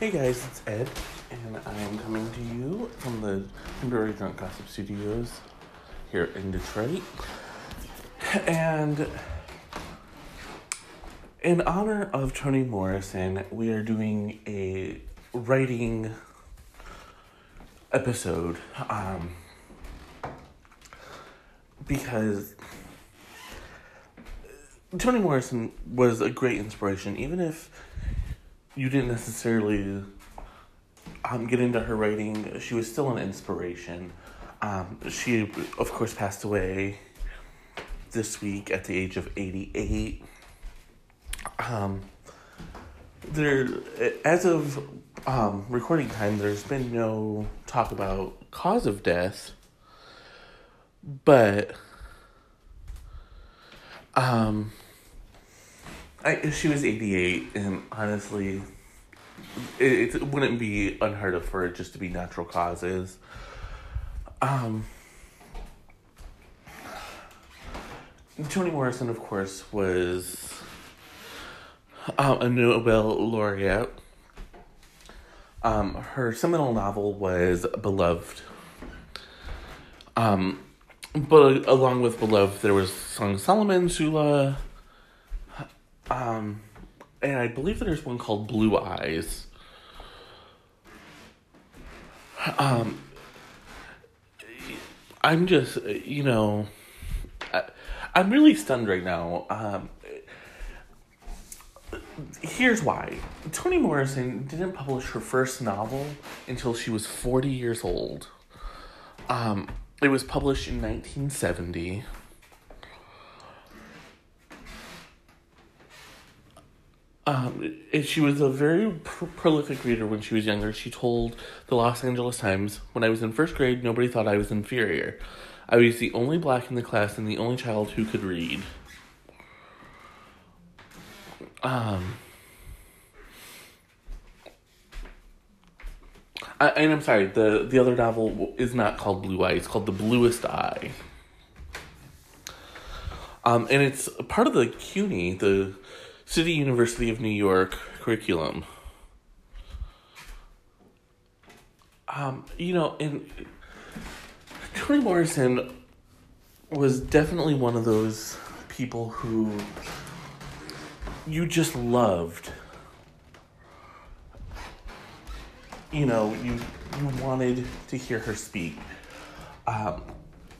Hey guys, it's Ed, and I am coming to you from the Temporary Drunk Gossip Studios here in Detroit. And in honor of Toni Morrison, we are doing a writing episode. Um, because Toni Morrison was a great inspiration, even if you didn't necessarily um, get into her writing. She was still an inspiration. Um, she, of course, passed away this week at the age of 88. Um, there, as of um, recording time, there's been no talk about cause of death, but um, I, she was 88, and honestly, it, it wouldn't be unheard of for it just to be natural causes. Um, Toni Morrison, of course, was um, a Nobel laureate. Um, her seminal novel was Beloved. Um, but along with Beloved, there was Song Solomon, Sula, um, and I believe there's one called Blue Eyes. Um, I'm just, you know, I, I'm really stunned right now. Um, here's why Toni Morrison didn't publish her first novel until she was 40 years old. Um, it was published in 1970. Um, she was a very pr- prolific reader when she was younger. She told the Los Angeles Times, When I was in first grade, nobody thought I was inferior. I was the only black in the class and the only child who could read. Um, I, and I'm sorry, the, the other novel is not called Blue Eye, it's called The Bluest Eye. Um, and it's part of the CUNY, the City University of New York curriculum. Um, you know, and Toni Morrison was definitely one of those people who you just loved. You know, you you wanted to hear her speak. Um,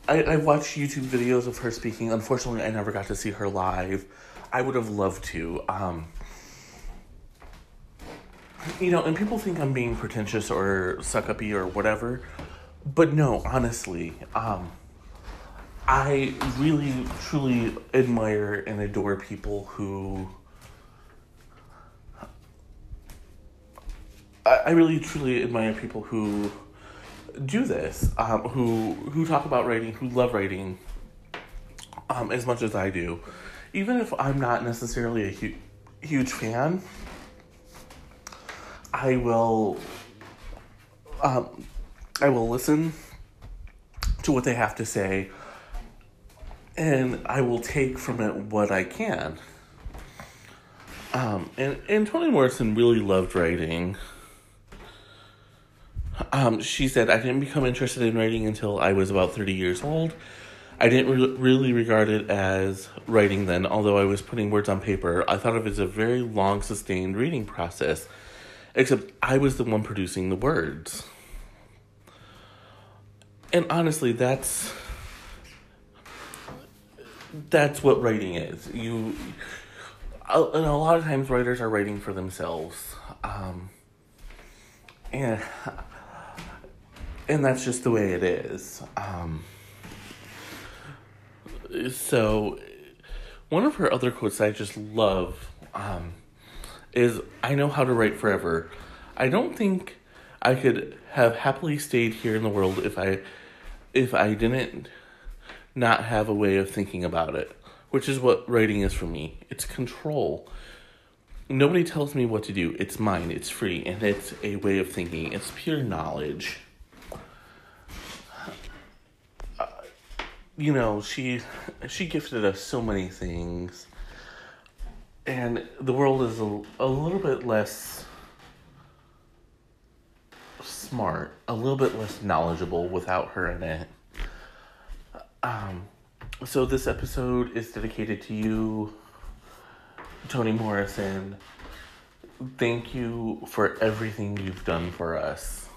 I, I watched YouTube videos of her speaking. Unfortunately, I never got to see her live. I would have loved to. Um, you know, and people think I'm being pretentious or suck uppy or whatever, but no, honestly, um, I really truly admire and adore people who. I, I really truly admire people who do this, um, who who talk about writing, who love writing, um, as much as I do even if I'm not necessarily a hu- huge fan, I will um, I will listen to what they have to say and I will take from it what I can. Um, and, and Toni Morrison really loved writing. Um, she said, I didn't become interested in writing until I was about 30 years old. I didn't re- really regard it as writing then, although I was putting words on paper. I thought of it as a very long, sustained reading process, except I was the one producing the words. And honestly, that's that's what writing is. You, and a lot of times, writers are writing for themselves, um, and and that's just the way it is. Um, so one of her other quotes I just love um, is I know how to write forever. I don't think I could have happily stayed here in the world if I if I didn't not have a way of thinking about it, which is what writing is for me. It's control. Nobody tells me what to do. It's mine. It's free and it's a way of thinking. It's pure knowledge. You know, she she gifted us so many things, and the world is a, a little bit less smart, a little bit less knowledgeable without her in it. Um, so this episode is dedicated to you, Toni Morrison. Thank you for everything you've done for us.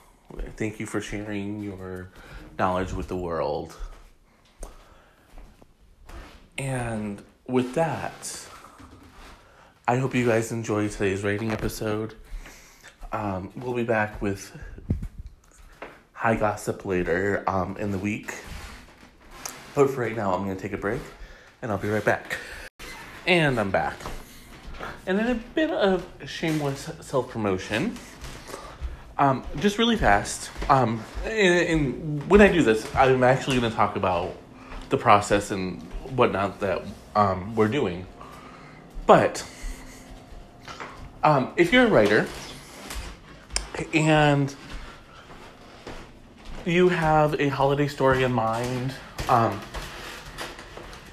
Thank you for sharing your knowledge with the world. And with that, I hope you guys enjoy today's rating episode. Um, we'll be back with high gossip later um, in the week. But for right now, I'm going to take a break and I'll be right back. And I'm back. And in a bit of shameless self promotion, um, just really fast. Um, and, and when I do this, I'm actually going to talk about the process and whatnot that um, we're doing. But um, if you're a writer and you have a holiday story in mind, um,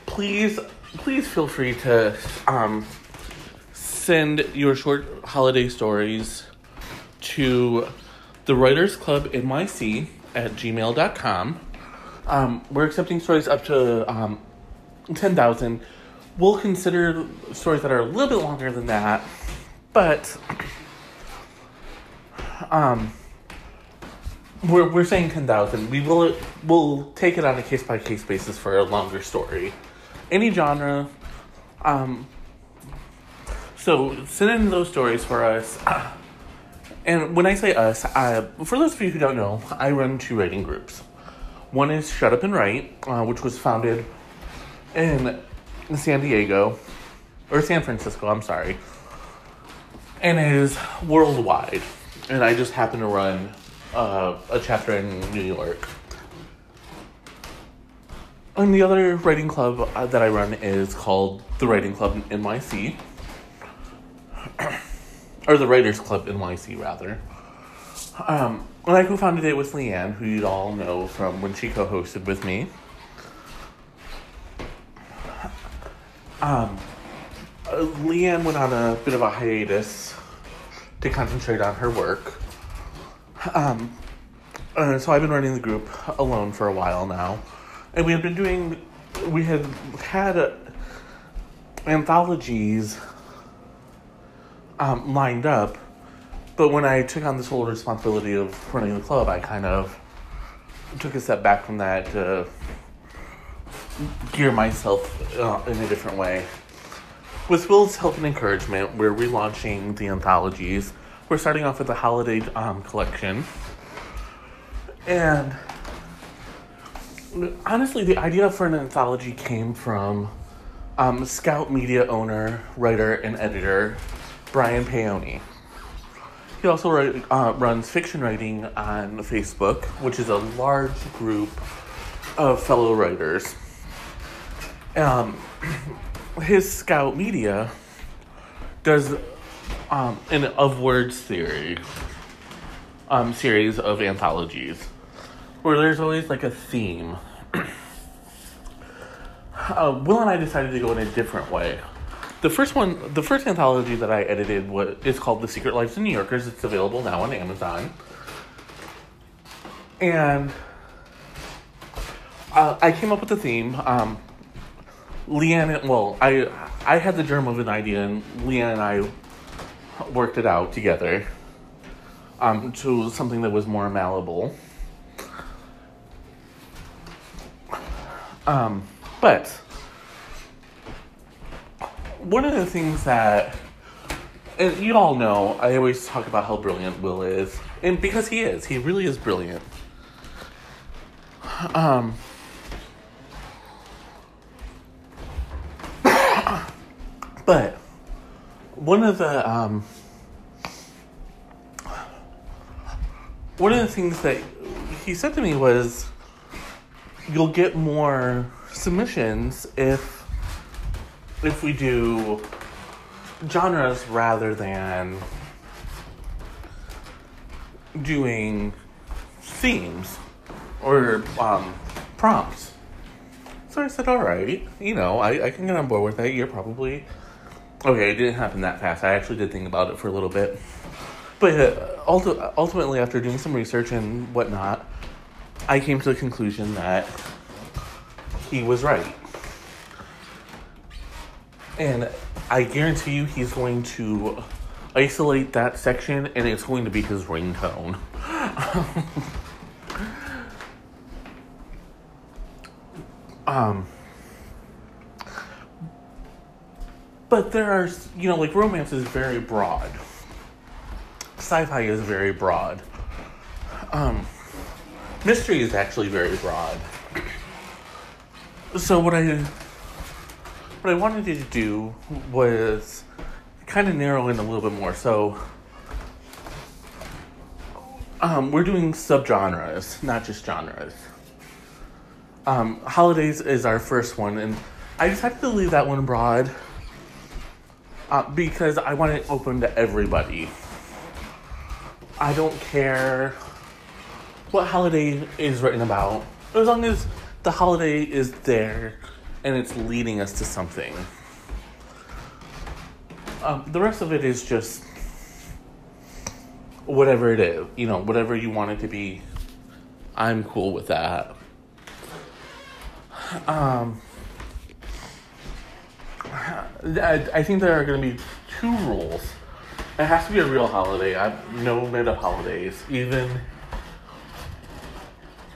please please feel free to um, send your short holiday stories to the Writers Club NYC at gmail.com. Um, we're accepting stories up to um, 10,000. We'll consider stories that are a little bit longer than that, but um, we're, we're saying 10,000. We will we'll take it on a case by case basis for a longer story. Any genre. Um, so send in those stories for us. And when I say us, uh, for those of you who don't know, I run two writing groups. One is Shut Up and Write, uh, which was founded in San Diego, or San Francisco, I'm sorry, and is worldwide. And I just happen to run uh, a chapter in New York. And the other writing club uh, that I run is called the Writing Club NYC, or the Writers Club NYC, rather. Um, and I co-founded it with Leanne, who you'd all know from when she co-hosted with me. Um, uh, Leanne went on a bit of a hiatus to concentrate on her work. Um, uh, so I've been running the group alone for a while now, and we have been doing. We had had uh, anthologies um, lined up, but when I took on this whole responsibility of running the club, I kind of took a step back from that to gear myself uh, in a different way. With Will's help and encouragement, we're relaunching the anthologies. We're starting off with the holiday um, collection. And honestly, the idea for an anthology came from um, Scout Media owner, writer, and editor Brian Paone. He also write, uh, runs fiction writing on Facebook, which is a large group of fellow writers. Um, his Scout Media does um, an of words theory um, series of anthologies where there's always like a theme. uh, Will and I decided to go in a different way. The first one, the first anthology that I edited was is called The Secret Lives of New Yorkers. It's available now on Amazon. And uh, I came up with a theme. Um, Leanne, well, I I had the germ of an idea, and Leanne and I worked it out together um, to something that was more malleable. Um, but one of the things that, and you all know, I always talk about how brilliant Will is, and because he is, he really is brilliant. Um, but one of the um, one of the things that he said to me was, "You'll get more submissions if if we do genres rather than doing themes or um, prompts." So I said, "All right, you know, I, I can get on board with that. You're probably." Okay, it didn't happen that fast. I actually did think about it for a little bit. but ultimately, after doing some research and whatnot, I came to the conclusion that he was right. And I guarantee you he's going to isolate that section and it's going to be his ringtone. um, but there are, you know, like romance is very broad. Sci-fi is very broad. Um, mystery is actually very broad. So what I what I wanted to do was kind of narrow in a little bit more. So um, we're doing subgenres, not just genres. Um, holidays is our first one, and I decided to leave that one broad uh, because I want it open to everybody. I don't care what holiday is written about, as long as the holiday is there and it's leading us to something. Um, the rest of it is just whatever it is, you know, whatever you want it to be. I'm cool with that. Um, I, think there are going to be two rules. It has to be a real holiday. I no made up holidays, even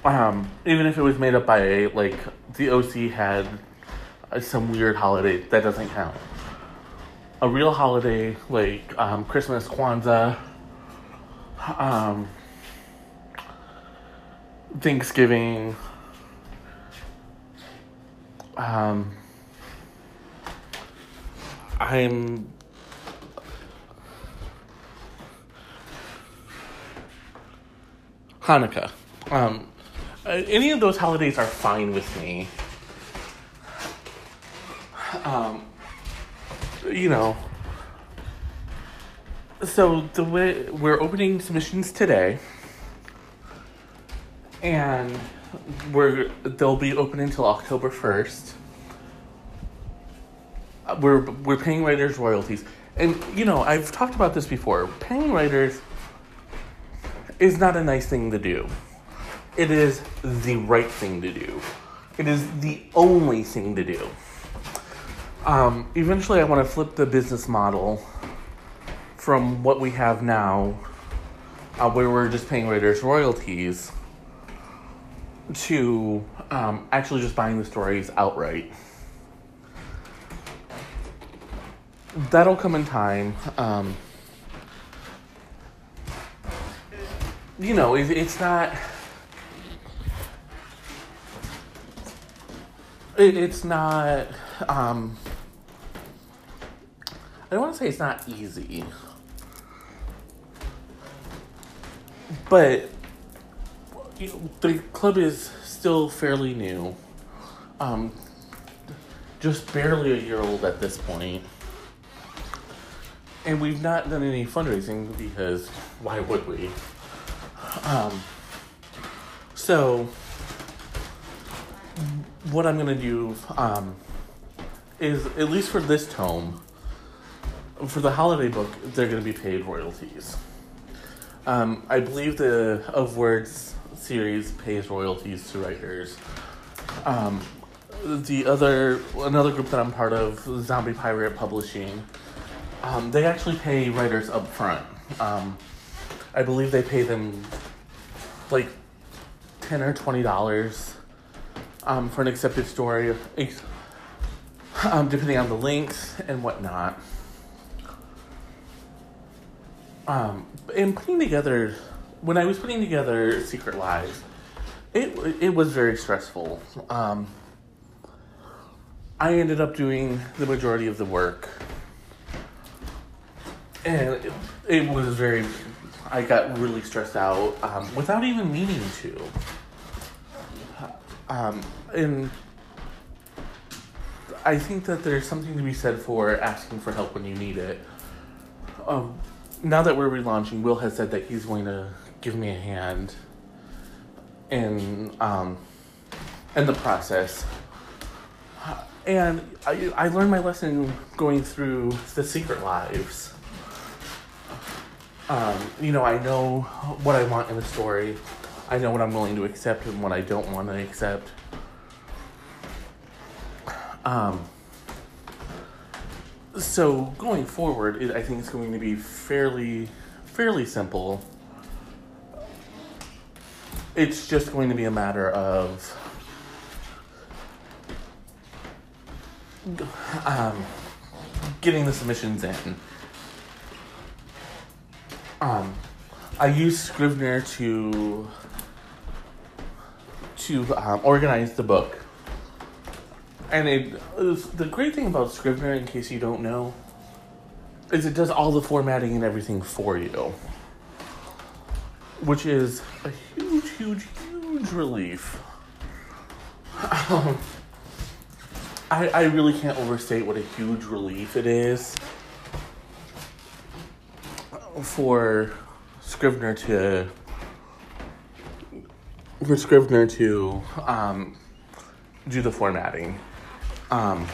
um, even if it was made up by a like the OC had some weird holiday that doesn't count. A real holiday like um, Christmas, Kwanzaa, um, Thanksgiving, um, I'm Hanukkah. Um, uh, any of those holidays are fine with me. Um, you know. So the way we're opening submissions today, and we're they'll be open until October first. We're we're paying writers royalties, and you know I've talked about this before. Paying writers is not a nice thing to do. It is the right thing to do. It is the only thing to do. Um, eventually, I want to flip the business model from what we have now, uh, where we're just paying writers royalties, to um, actually just buying the stories outright. That'll come in time. Um, you know, it, it's not. It, it's not. Um, I don't want to say it's not easy, but you know, the club is still fairly new. Um, just barely a year old at this point. And we've not done any fundraising because why would we? Um, so, what I'm gonna do um, is, at least for this tome, for the holiday book, they're to be paid royalties. Um, I believe the Of Words series pays royalties to writers. Um, the other another group that I'm part of, Zombie Pirate Publishing, um, they actually pay writers up front. Um, I believe they pay them like ten or twenty dollars um, for an accepted story, um, depending on the length and whatnot um, in putting together, when I was putting together Secret Lives, it it was very stressful. Um, I ended up doing the majority of the work, and it, was very. I got really stressed out um, without even meaning to. Um, and I think that there's something to be said for asking for help when you need it. Um, now that we're relaunching, Will has said that he's going to give me a hand in um, in the process. And I, I learned my lesson going through the Secret Lives. Um, you know, I know what I want in a story. I know what I'm willing to accept and what I don't want to accept. Um, so going forward, it, I think it's going to be fairly, fairly simple. It's just going to be a matter of um, getting the submissions in. Um, I use Scrivener to to um, organize the book, and it the great thing about Scrivener, in case you don't know, is it does all the formatting and everything for you, which is a huge, huge, huge relief. Um, I, I really can't overstate what a huge relief it is for Scrivener to for Scrivener to um, do the formatting. Um,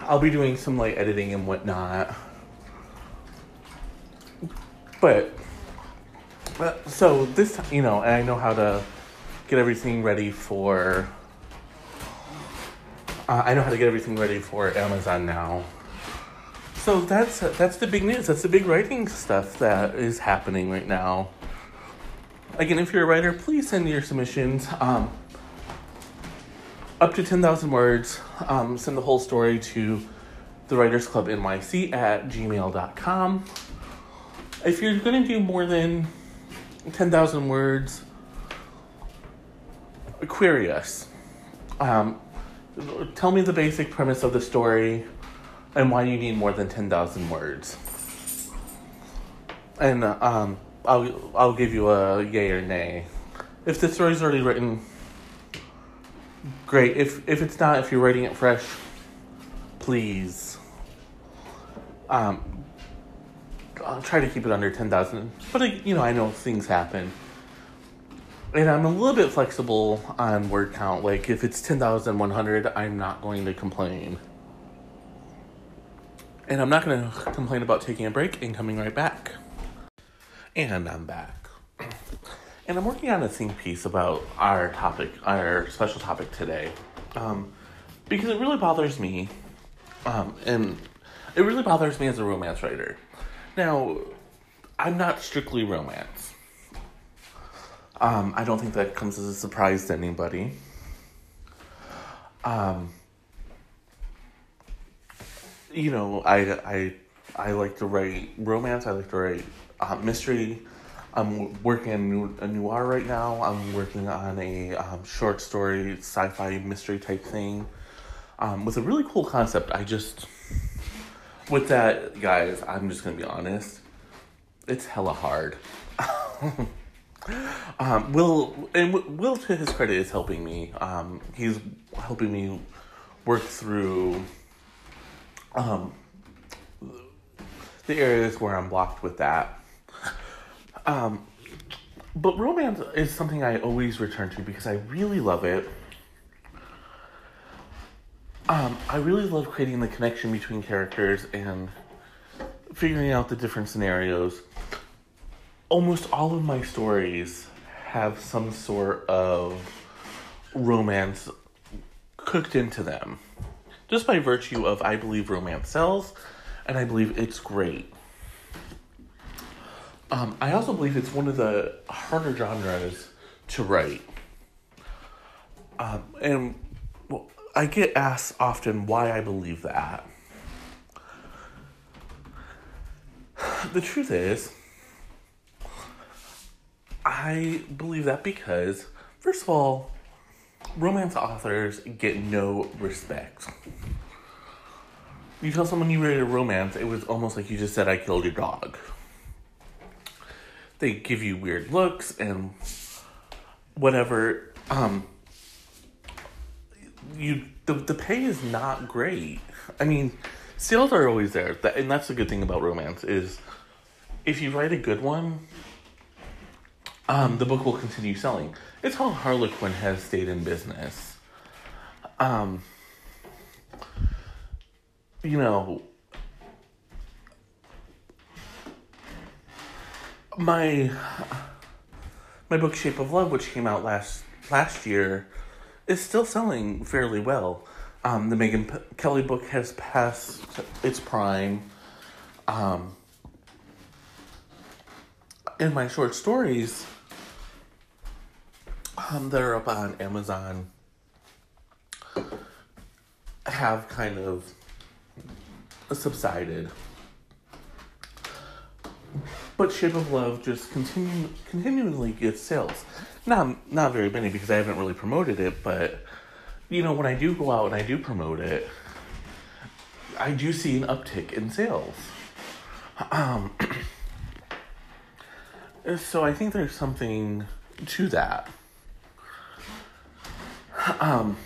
I'll be doing some like editing and whatnot, but uh, so this you know, and I know how to get everything ready for uh, I know how to get everything ready for Amazon now. So that's that's the big news. That's the big writing stuff that is happening right now. Again, if you're a writer, please send your submissions. Um, up to 10,000 words. Um, send the whole story to the Writers Club NYC at gmail.com. If you're going to do more than 10,000 words, query us. Um, tell me the basic premise of the story and why do you need more than 10,000 words. And um, I'll, I'll give you a yay or nay. If the story's already written, great. If, if it's not, if you're writing it fresh, please. Um, I'll try to keep it under 10,000. But, you know, I know things happen and I'm a little bit flexible on word count. Like if it's 10,100, I'm not going to complain. And I'm not going to complain about taking a break and coming right back. And I'm back. And I'm working on a think piece about our topic, our special topic today. Um, because it really bothers me. Um, and it really bothers me as a romance writer. Now, I'm not strictly romance. Um, I don't think that comes as a surprise to anybody. Um, you know, I, I, I like to write romance. I like to write uh, mystery. I'm working on a noir right now. I'm working on a um, short story, sci-fi mystery type thing, um, with a really cool concept. I just, with that, guys, I'm just gonna be honest. It's hella hard. Um, Will and Will, to his credit, is helping me. Um, he's helping me work through um, the areas where I'm blocked with that. Um, but romance is something I always return to because I really love it. Um, I really love creating the connection between characters and figuring out the different scenarios almost all of my stories have some sort of romance cooked into them. Just by virtue of I believe romance sells and I believe it's great. Um, I also believe it's one of the harder genres to write. Um, and well, I get asked often why I believe that. The truth is, I believe that because, first of all, romance authors get no respect. You tell someone you read a romance, it was almost like you just said, I killed your dog. They give you weird looks and whatever. Um, you the, the pay is not great. I mean, sales are always there, and that's the good thing about romance is if you write a good one, um, the book will continue selling. It's how Harlequin has stayed in business. Um, you know, my my book Shape of Love, which came out last last year, is still selling fairly well. Um, the Megan P- Kelly book has passed its prime. Um, and my short stories um, that are up on Amazon have kind of subsided. But Shape of Love just continue, continually gets sales. Not not very many because I haven't really promoted it, but you know when I do go out and I do promote it, I do see an uptick in sales. Um, so I think there's something to that. Um,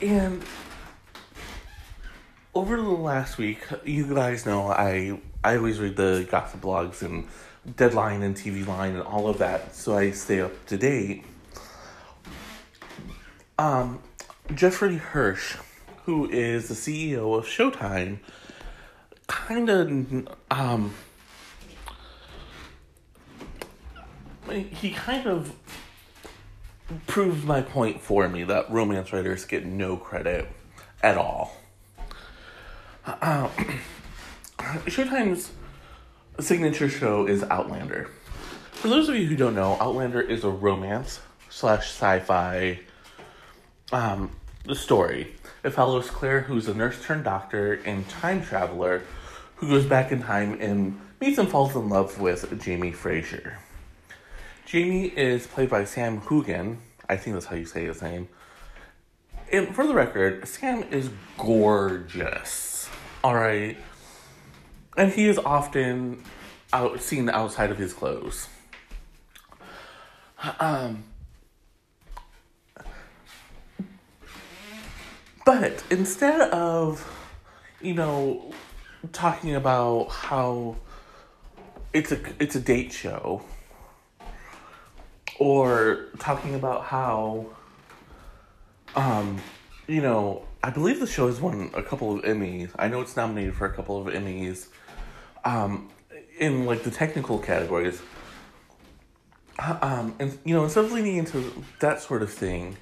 and over the last week, you guys know I I always read the gossip blogs and Deadline and TV Line and all of that, so I stay up to date. Um, Jeffrey Hirsch, who is the CEO of Showtime, kind of um, he kind of proved my point for me that romance writers get no credit at all. Uh, Showtime's signature show is Outlander. For those of you who don't know, Outlander is a romance slash sci-fi um, the story. It follows Claire, who's a nurse turned doctor and time traveler, who goes back in time and meets and falls in love with Jamie Fraser. Jamie is played by Sam Heughan. I think that's how you say his name. And for the record, Sam is gorgeous. All right. And he is often out seen outside of his clothes. Um, but instead of, you know, talking about how it's a it's a date show, or talking about how, um, you know, I believe the show has won a couple of Emmys. I know it's nominated for a couple of Emmys. Um, in like the technical categories. Um, and you know, instead of leaning into that sort of thing,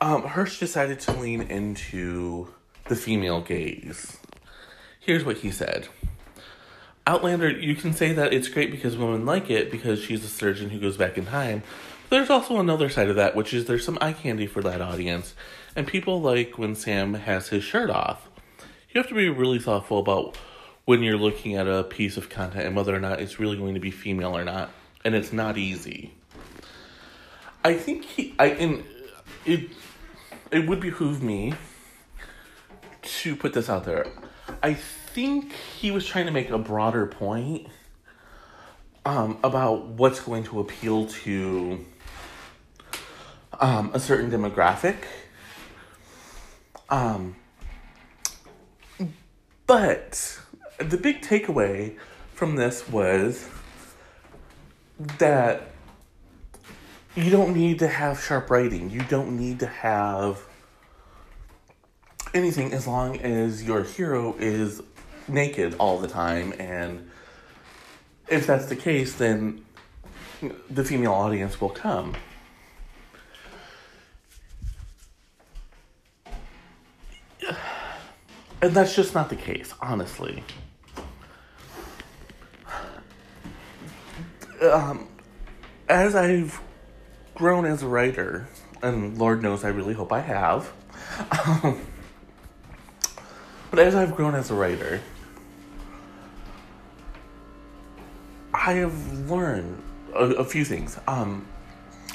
um, Hirsch decided to lean into the female gaze. Here's what he said. Outlander, you can say that it's great because women like it because she's a surgeon who goes back in time. But there's also another side of that, which is there's some eye candy for that audience, and people like when Sam has his shirt off. You have to be really thoughtful about when you're looking at a piece of content and whether or not it's really going to be female or not, and it's not easy. I think he, I, and it, it would behoove me to put this out there. I think he was trying to make a broader point um, about what's going to appeal to um, a certain demographic. Um, but the big takeaway from this was that you don't need to have sharp writing. You don't need to have anything as long as your hero is naked all the time. And if that's the case, then the female audience will come. And that's just not the case, honestly. Um, as I've grown as a writer, and Lord knows I really hope I have, but as I've grown as a writer, I have learned a, a few things. Um,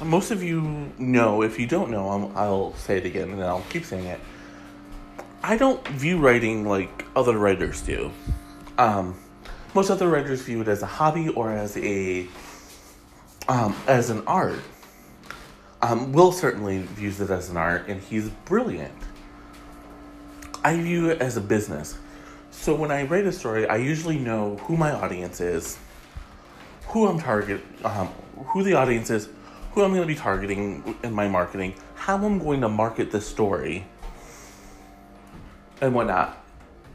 most of you know, if you don't know, I'll, I'll say it again and I'll keep saying it. I don't view writing like other writers do. Um, most other writers view it as a hobby or as a um, as an art. Um, Will certainly views it as an art, and he's brilliant. I view it as a business. So when I write a story, I usually know who my audience is, who I'm target, um, who the audience is, who I'm going to be targeting in my marketing, how I'm going to market this story, and whatnot.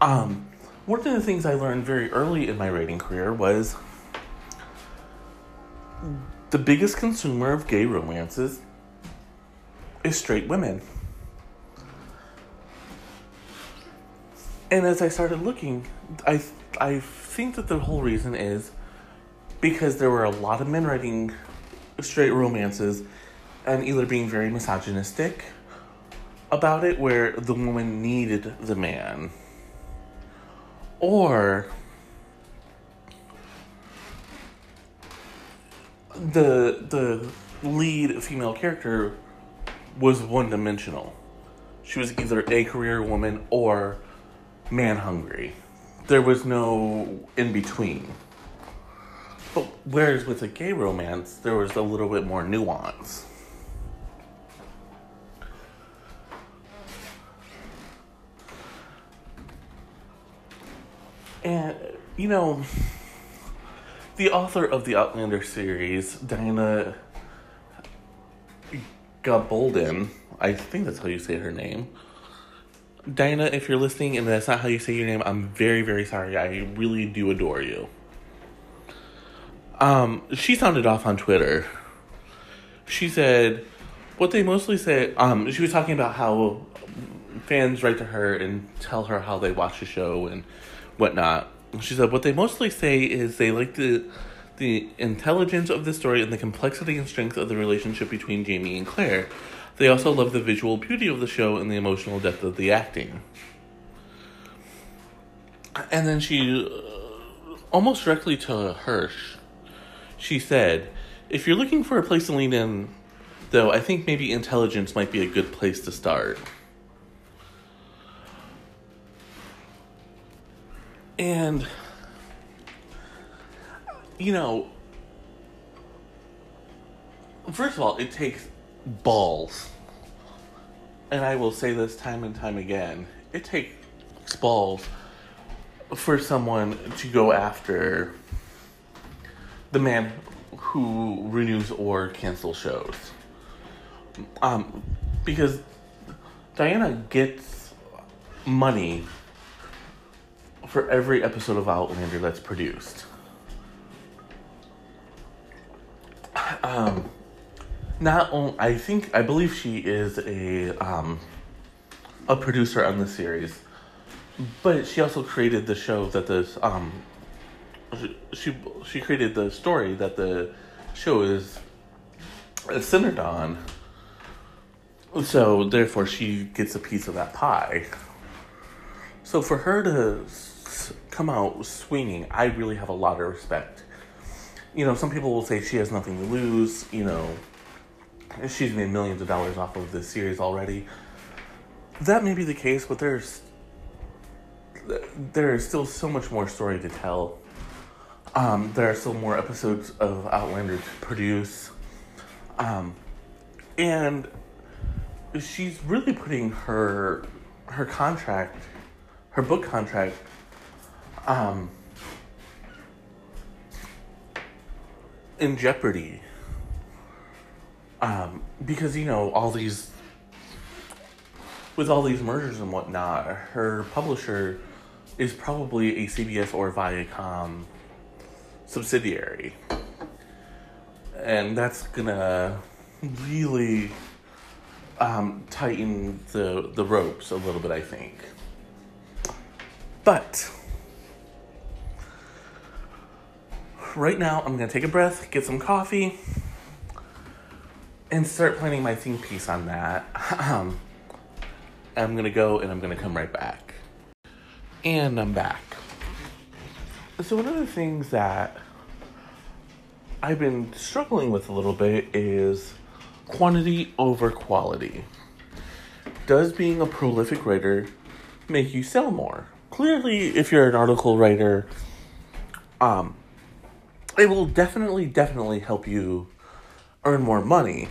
Um, one of the things I learned very early in my writing career was the biggest consumer of gay romances is straight women. And as I started looking, I I think that the whole reason is because there were a lot of men writing straight romances and either being very misogynistic about it where the woman needed the man or the the lead female character was one dimensional. She was either a career woman or man hungry. There was no in between. But whereas with a gay romance, there was a little bit more nuance. And, you know, the author of the Outlander series, Diana Gabaldon, I think that's how you say her name. Diana, if you're listening and that's not how you say your name, I'm very, very sorry. I really do adore you. Um, she sounded off on Twitter. She said, what they mostly say, um, she was talking about how fans write to her and tell her how they watch the show and whatnot. She said, what they mostly say is they like the the intelligence of the story and the complexity and strength of the relationship between Jamie and Claire. They also love the visual beauty of the show and the emotional depth of the acting. And then she, uh, almost directly to Hirsch, she said, If you're looking for a place to lean in, though, I think maybe intelligence might be a good place to start. And, you know, first of all, it takes balls. And I will say this time and time again it takes balls for someone to go after the man who renews or cancels shows. Um, because Diana gets money for every episode of Outlander that's produced. Um, not only, I think, I believe she is a um, a producer on the series, but she also created the show that this um, she she created the story that the show is centered on. So therefore, she gets a piece of that pie. So for her to come out swinging, I really have a lot of respect. You know, some people will say she has nothing to lose. You know, she's made millions of dollars off of this series already. That may be the case, but there's there is still so much more story to tell. Um, there are still more episodes of Outlander to produce. Um, and she's really putting her her contract, her book contract, um, in jeopardy. Um, because you know all these, with all these mergers and whatnot, her publisher is probably a CBS or Viacom subsidiary. And that's gonna really um, tighten the, the ropes a little bit, I think. But right now, I'm gonna take a breath, get some coffee, and start planning my theme piece on that. Um, I'm gonna go and I'm gonna come right back. And I'm back. So, one of the things that I've been struggling with a little bit is quantity over quality. Does being a prolific writer make you sell more? Clearly, if you're an article writer, um, it will definitely, definitely help you earn more money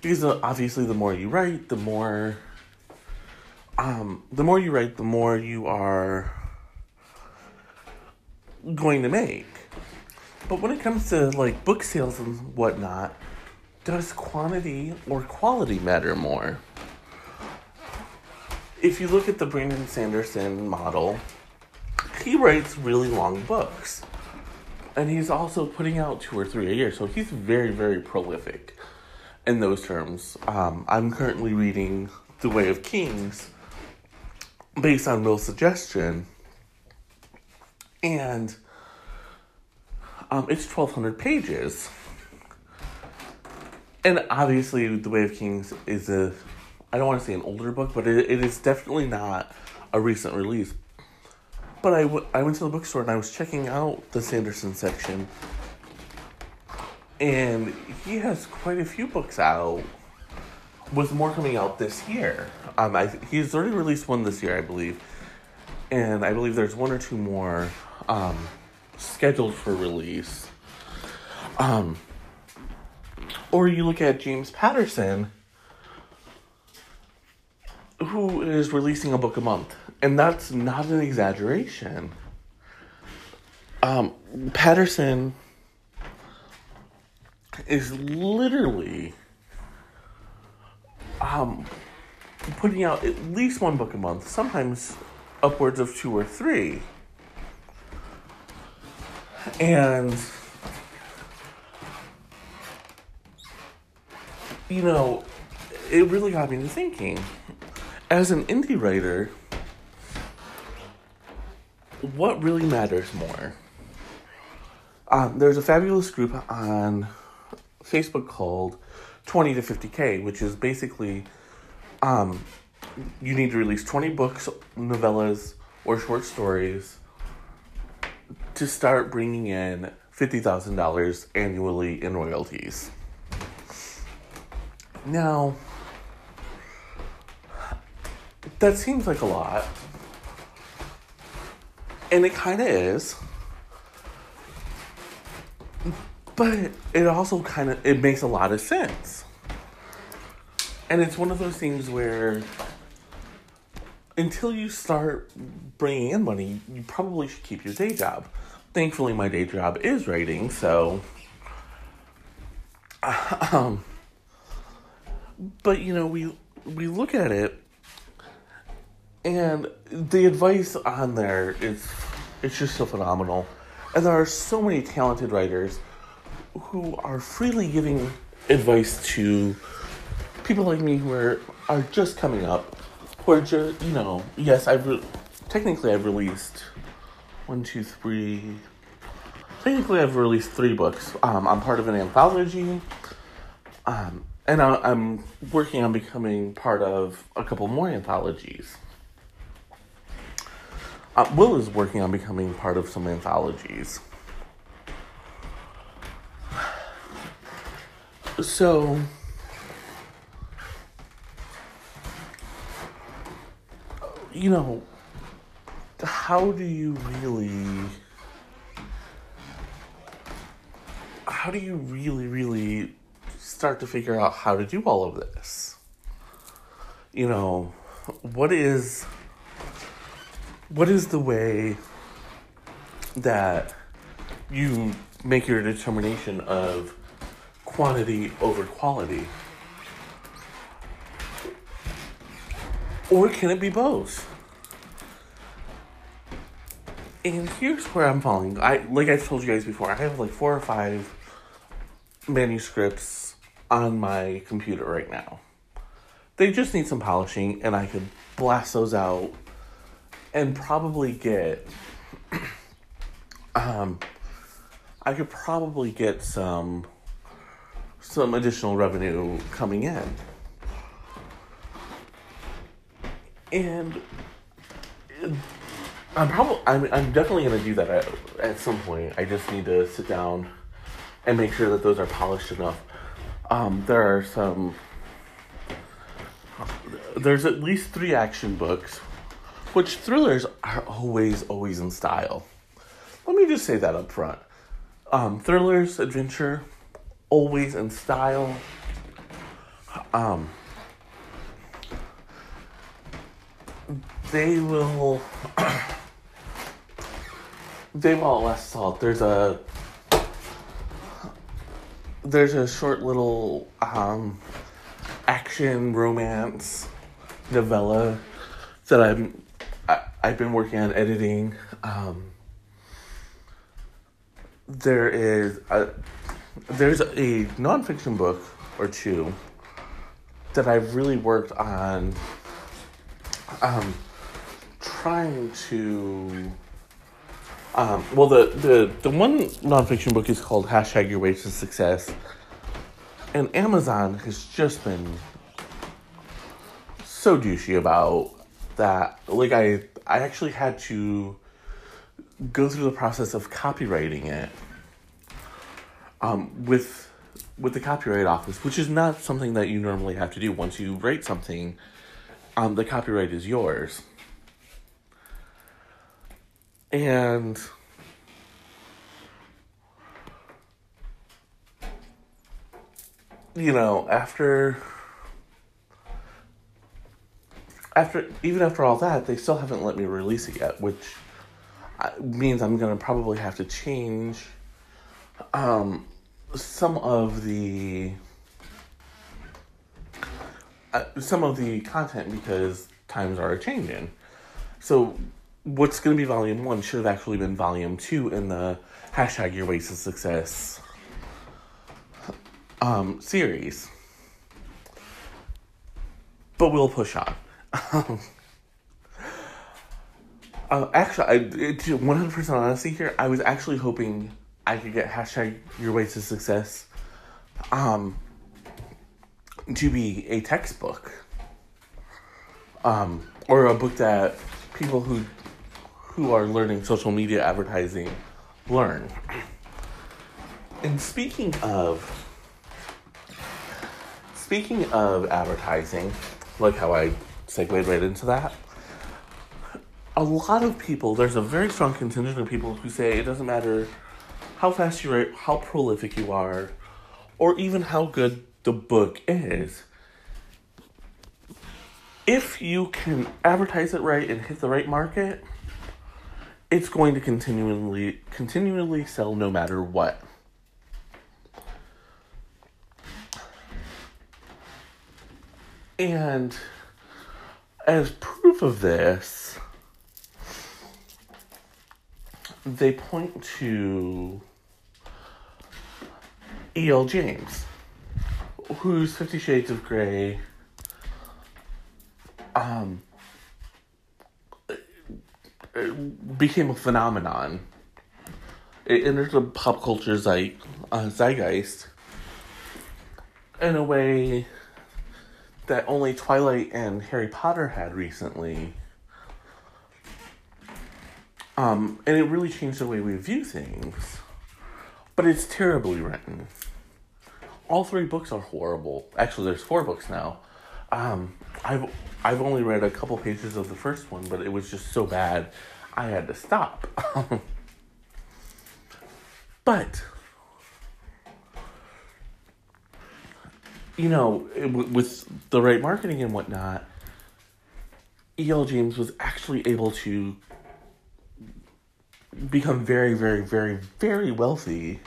because uh, obviously, the more you write, the more, um, the more you write, the more you are going to make. But when it comes to like book sales and whatnot, does quantity or quality matter more? If you look at the Brandon Sanderson model, he writes really long books. And he's also putting out two or three a year. So he's very, very prolific in those terms. Um, I'm currently reading The Way of Kings based on Will's suggestion. And um, it's 1,200 pages. And obviously, The Way of Kings is a, I don't want to say an older book, but it, it is definitely not a recent release. But I, w- I went to the bookstore and I was checking out the Sanderson section. And he has quite a few books out, with more coming out this year. Um, I, he's already released one this year, I believe. And I believe there's one or two more um, scheduled for release. Um, or you look at James Patterson, who is releasing a book a month, and that's not an exaggeration. Um, Patterson is literally um, putting out at least one book a month, sometimes upwards of two or three. And, you know, it really got me to thinking. As an indie writer, what really matters more? Um, there's a fabulous group on Facebook called 20 to 50K, which is basically um, you need to release 20 books, novellas, or short stories to start bringing in $50,000 annually in royalties. Now, that seems like a lot. And it kind of is. But it also kind of it makes a lot of sense. And it's one of those things where until you start bringing in money, you probably should keep your day job. Thankfully, my day job is writing, so. Um, but you know, we we look at it, and the advice on there is it's just so phenomenal, and there are so many talented writers who are freely giving advice to people like me who are, are just coming up, who are just, you know, yes, I've, re- technically I've released one, two, three, technically I've released three books. Um, I'm part of an anthology, um, and I, I'm working on becoming part of a couple more anthologies. Uh, Will is working on becoming part of some anthologies. So, you know, how do you really. How do you really, really start to figure out how to do all of this? You know, what is. What is the way that you make your determination of quantity over quality? Or can it be both? And here's where I'm falling. I like I told you guys before, I have like four or five manuscripts on my computer right now. They just need some polishing and I could blast those out and probably get um I could probably get some some additional revenue coming in. And I'm probably I'm, I'm definitely to do that at, at some point. I just need to sit down and make sure that those are polished enough. Um, there are some there's at least three action books, which thrillers are always always in style. Let me just say that up front. Um, thrillers, adventure, always in style. Um, they will. they will last salt. There's a. There's a short little um, action romance novella that I'm I, I've been working on editing. um, there is a there's a nonfiction book or two that I've really worked on um, trying to um, well the, the the one nonfiction book is called hashtag your way to success and Amazon has just been so douchey about that like I I actually had to go through the process of copywriting it um, with with the copyright office, which is not something that you normally have to do. Once you write something, um, the copyright is yours. And you know, after after even after all that, they still haven't let me release it yet, which uh, means I'm gonna probably have to change um, some of the uh, some of the content because times are changing. So what's going to be volume one should have actually been volume two in the hashtag your way to success um, series. But we'll push on. uh, actually, I, it, 100% honesty here, I was actually hoping I could get hashtag your way to success um, to be a textbook um, or a book that people who who are learning social media advertising learn. And speaking of speaking of advertising, like how I segued right into that, a lot of people, there's a very strong contingent of people who say it doesn't matter how fast you write, how prolific you are, or even how good the book is. If you can advertise it right and hit the right market, it's going to continually continually sell no matter what. And as proof of this, they point to E.L. James, whose Fifty Shades of Grey um, became a phenomenon. It entered the pop culture zeit, uh, zeitgeist in a way that only Twilight and Harry Potter had recently. Um, and it really changed the way we view things. But it's terribly written. All three books are horrible. Actually, there's four books now. Um, I've I've only read a couple pages of the first one, but it was just so bad, I had to stop. but you know, with the right marketing and whatnot, E.L. James was actually able to become very, very, very, very wealthy.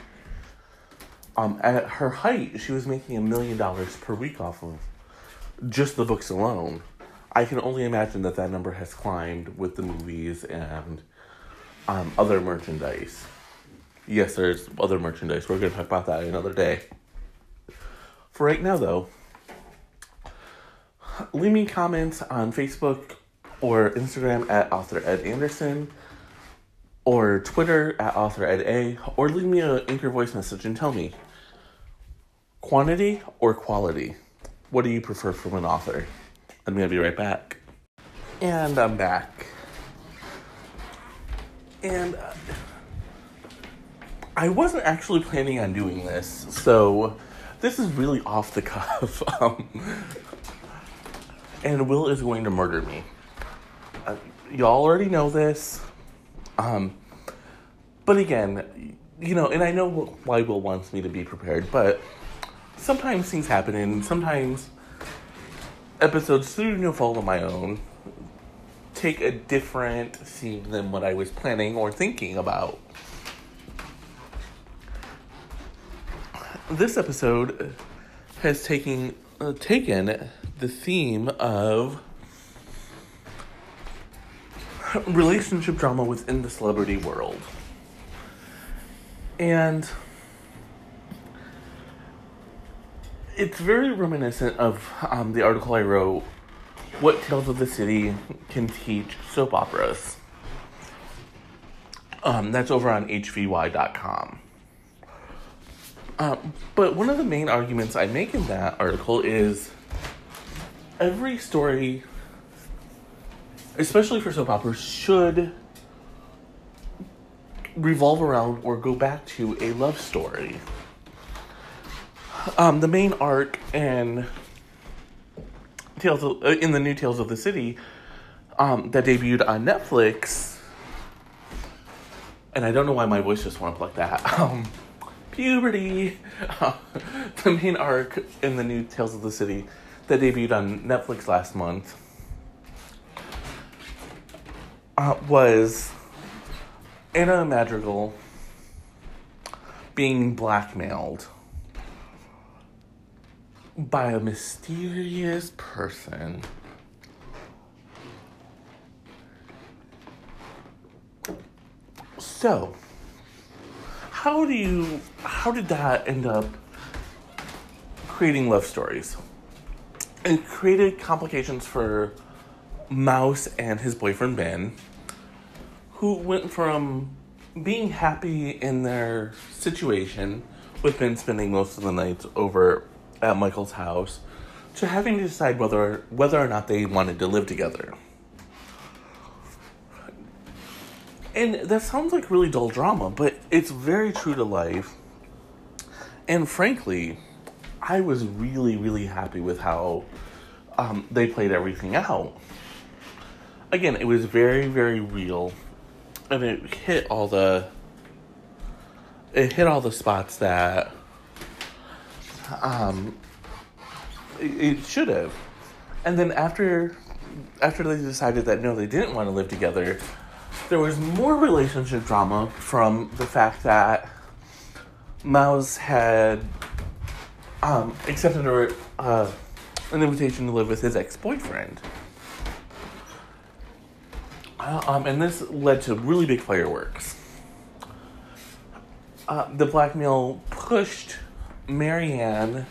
Um, at her height, she was making a million dollars per week off of just the books alone. I can only imagine that that number has climbed with the movies and um, other merchandise. Yes, there's other merchandise. We're going to talk about that another day. For right now, though, leave me comments on Facebook or Instagram at author Ed Anderson or Twitter at author Ed A or leave me an anchor voice message and tell me quantity or quality. What do you prefer from an author? I'm gonna be right back. And I'm back. And uh, I wasn't actually planning on doing this, so this is really off the cuff. Um, and Will is going to murder me. Uh, y'all already know this. Um, but again, you know, and I know why Will wants me to be prepared, but sometimes things happen, and sometimes episodes through no fault of my own take a different theme than what I was planning or thinking about. This episode has taken uh, taken the theme of relationship drama within the celebrity world. And it's very reminiscent of um, the article I wrote, What Tales of the City Can Teach Soap Operas. Um, that's over on heavy.com. Um, but one of the main arguments I make in that article is every story, especially for soap operas, should revolve around or go back to a love story. Um, the main arc in Tales of, uh, in the new Tales of the City um, that debuted on Netflix, and I don't know why my voice just went like that. Um, puberty. Uh, the main arc in the new Tales of the City that debuted on Netflix last month uh, was Anna Madrigal being blackmailed by a mysterious person. So, how do you how did that end up creating love stories? It created complications for Mouse and his boyfriend Ben, who went from being happy in their situation with Ben spending most of the nights over at Michael's house to having to decide whether whether or not they wanted to live together. And that sounds like really dull drama, but it's very true to life. And frankly, I was really, really happy with how um, they played everything out. Again, it was very, very real, and it hit all the it hit all the spots that um, it, it should have. And then after after they decided that no, they didn't want to live together, there was more relationship drama from the fact that Mouse had um, accepted a, uh, an invitation to live with his ex boyfriend. Uh, um, and this led to really big fireworks. Uh, the blackmail pushed Marianne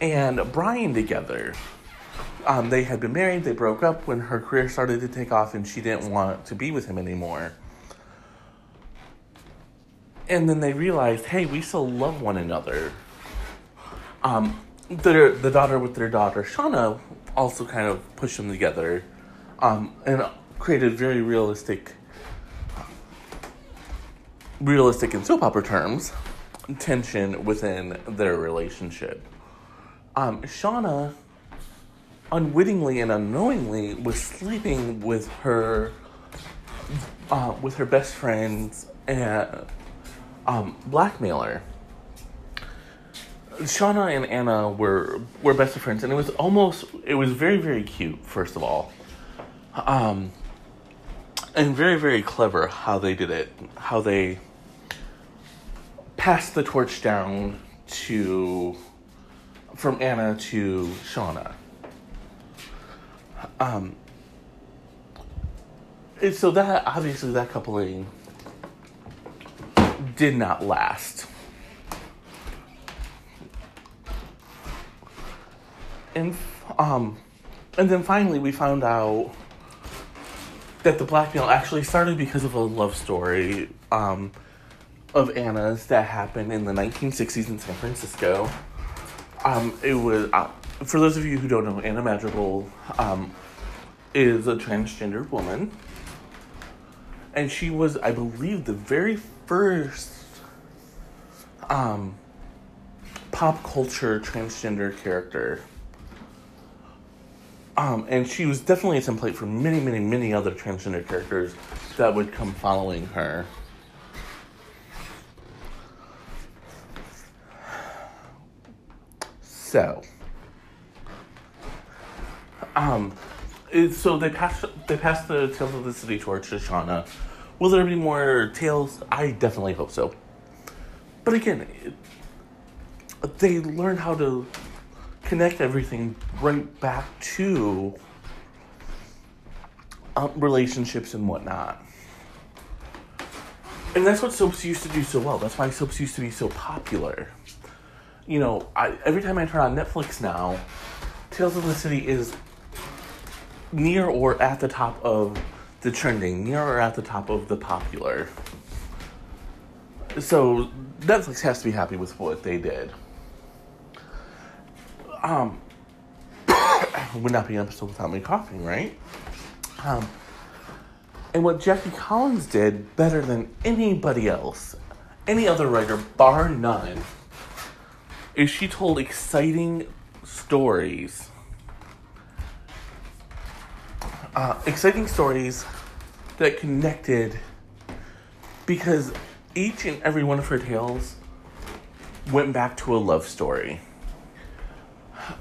and Brian together um, they had been married, they broke up when her career started to take off and she didn't want to be with him anymore. And then they realized, hey, we still love one another. Um, their, the daughter with their daughter, Shauna, also kind of pushed them together um, and created very realistic, realistic in soap opera terms, tension within their relationship. Um, Shauna unwittingly and unknowingly was sleeping with her uh, with her best friend's uh, um, blackmailer. Shauna and Anna were were best of friends, and it was almost it was very very cute. First of all, um, and very very clever how they did it. How they passed the torch down to from Anna to Shauna. Um, and so that obviously that coupling did not last. And um, and then finally we found out that the blackmail actually started because of a love story um, of Anna's that happened in the 1960s in San Francisco. Um, it was uh, for those of you who don't know, Anna Madrigal um, is a transgender woman. And she was, I believe, the very first um, pop culture transgender character. Um, and she was definitely a template for many, many, many other transgender characters that would come following her. So, um, so they passed they passed the Tales of the City torch to Shauna. Will there be more tales? I definitely hope so. But again, it, they learn how to connect everything right back to um, relationships and whatnot. And that's what soaps used to do so well. That's why soaps used to be so popular. You know, I, every time I turn on Netflix now, Tales of the City is near or at the top of the trending, near or at the top of the popular. So Netflix has to be happy with what they did. Um, would not be an episode without me coughing, right? Um, and what Jackie Collins did better than anybody else, any other writer, bar none, is she told exciting stories. Uh, exciting stories that connected because each and every one of her tales went back to a love story.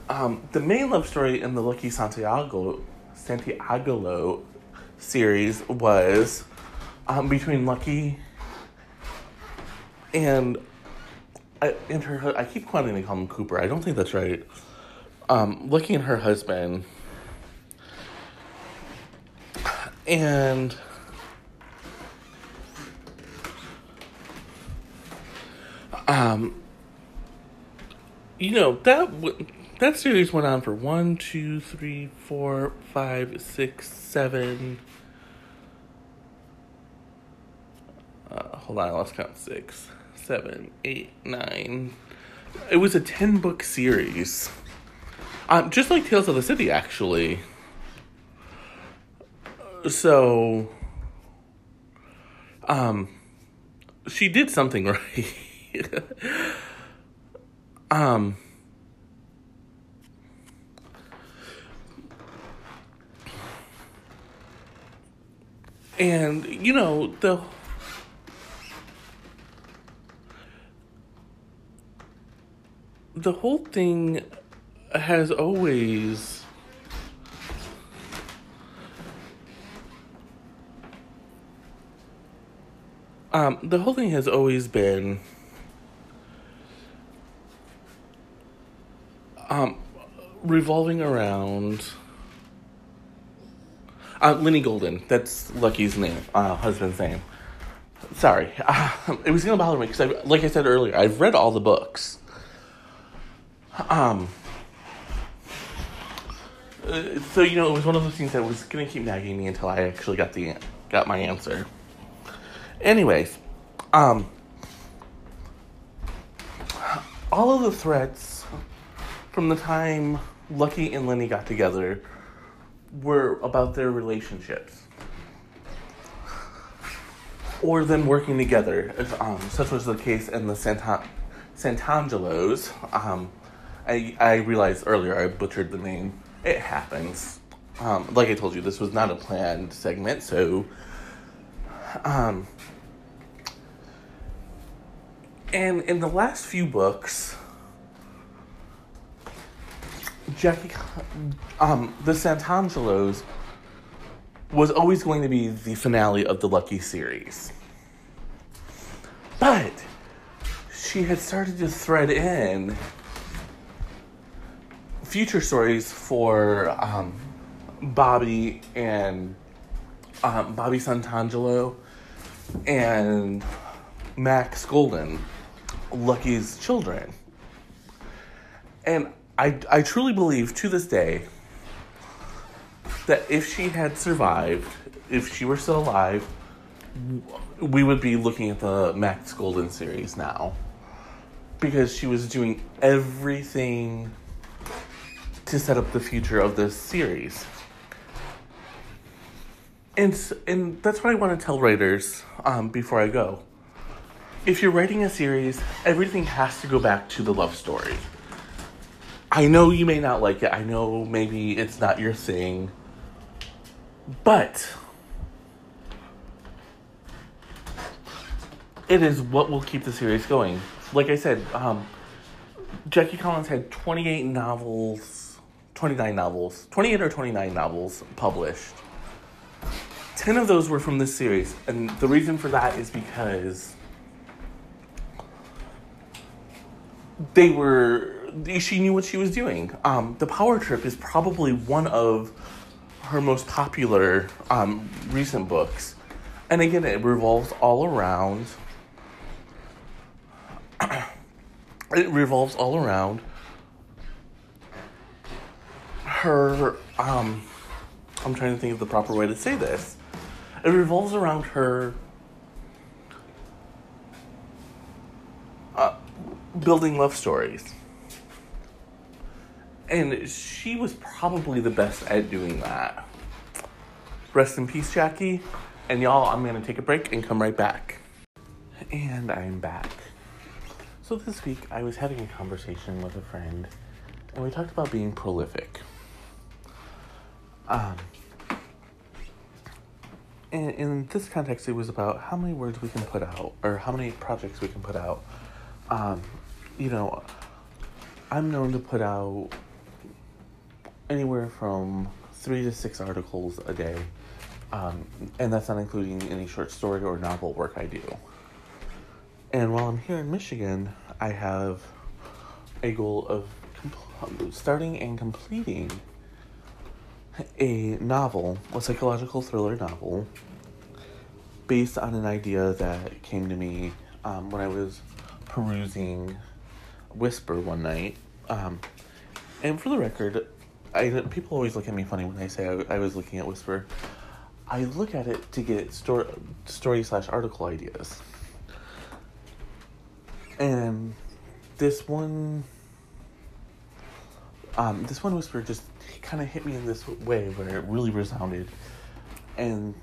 Um, the main love story in the Lucky Santiago Santiago series was um, between Lucky and and her. I keep wanting to call him Cooper. I don't think that's right. Um, Lucky and her husband, and um, you know that that series went on for one, two, three, four, five, six, seven. Uh, hold on, I lost count. Six, seven, eight, nine. It was a ten book series. Um, just like Tales of the City, actually. So, um, she did something right. um And, you know, the. The whole thing has always. Um, the whole thing has always been. Um, revolving around uh, Lenny Golden. That's Lucky's name, uh, husband's name. Sorry, it was gonna bother me because, like I said earlier, I've read all the books. Um. Uh, so you know, it was one of those things that was gonna keep nagging me until I actually got the got my answer. Anyways, um, all of the threats from the time Lucky and Lenny got together were about their relationships or them working together. If, um, such was the case in the Santa- Santangelos. Um, I, I realized earlier I butchered the name. It happens. Um, like I told you, this was not a planned segment, so. Um, and in the last few books, Jackie, um, the Santangelos was always going to be the finale of the Lucky series. But she had started to thread in future stories for um, Bobby and um, Bobby Santangelo and Max Golden, Lucky's children. And I, I truly believe to this day that if she had survived, if she were still alive, we would be looking at the Max Golden series now. Because she was doing everything to set up the future of this series. And, and that's what I want to tell writers um, before I go. If you're writing a series, everything has to go back to the love story. I know you may not like it. I know maybe it's not your thing. But it is what will keep the series going. Like I said, um, Jackie Collins had 28 novels, 29 novels, 28 or 29 novels published. 10 of those were from this series. And the reason for that is because they were she knew what she was doing. Um, the power trip is probably one of her most popular um, recent books. And again, it revolves all around. it revolves all around her. Um, I'm trying to think of the proper way to say this. It revolves around her uh, building love stories. And she was probably the best at doing that. Rest in peace, Jackie. And y'all, I'm to take a break and come right back. And I'm back. So this week, I was having a conversation with a friend, and we talked about being prolific. Um, in, in this context, it was about how many words we can put out, or how many projects we can put out. Um, you know, I'm known to put out anywhere from three to six articles a day, um, and that's not including any short story or novel work I do. And while I'm here in Michigan, I have a goal of starting and completing a novel, a psychological thriller novel, based on an idea that came to me um, when I was perusing Whisper one night. Um, and for the record, I people always look at me funny when I say I, I was looking at Whisper. I look at it to get story story slash article ideas, and this one, um, this one whisper just kind of hit me in this way where it really resounded, and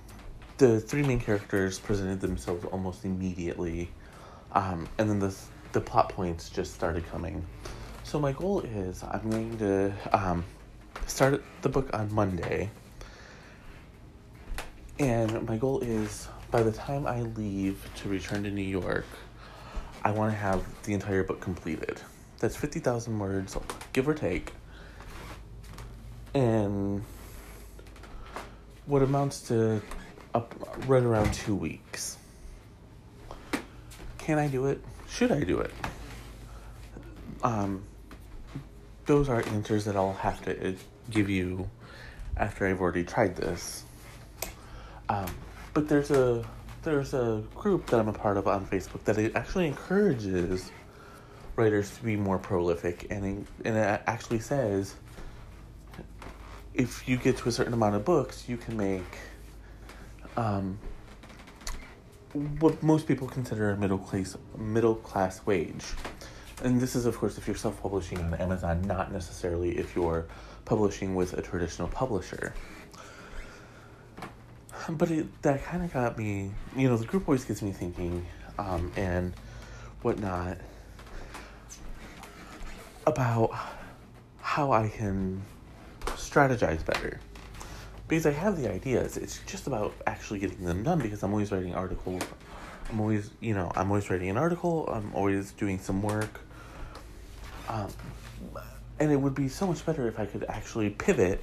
the three main characters presented themselves almost immediately, um, and then the the plot points just started coming. So my goal is I'm going to um, start the book on Monday. And my goal is by the time I leave to return to New York, I want to have the entire book completed. That's 50,000 words, give or take. And what amounts to up right around two weeks. Can I do it? Should I do it? Um, those are answers that I'll have to uh, give you after I've already tried this. Um, but there's a there's a group that I'm a part of on Facebook that it actually encourages writers to be more prolific, and and it actually says if you get to a certain amount of books, you can make um, what most people consider a middle class middle class wage. And this is of course if you're self-publishing on amazon not necessarily if you're publishing with a traditional publisher. But it, that kind of got me you know the group always gets me thinking um, and whatnot about how i can strategize better because i have the ideas it's just about actually getting them done because i'm always writing articles I'm always, you know, I'm always writing an article. I'm always doing some work. Um, and it would be so much better if I could actually pivot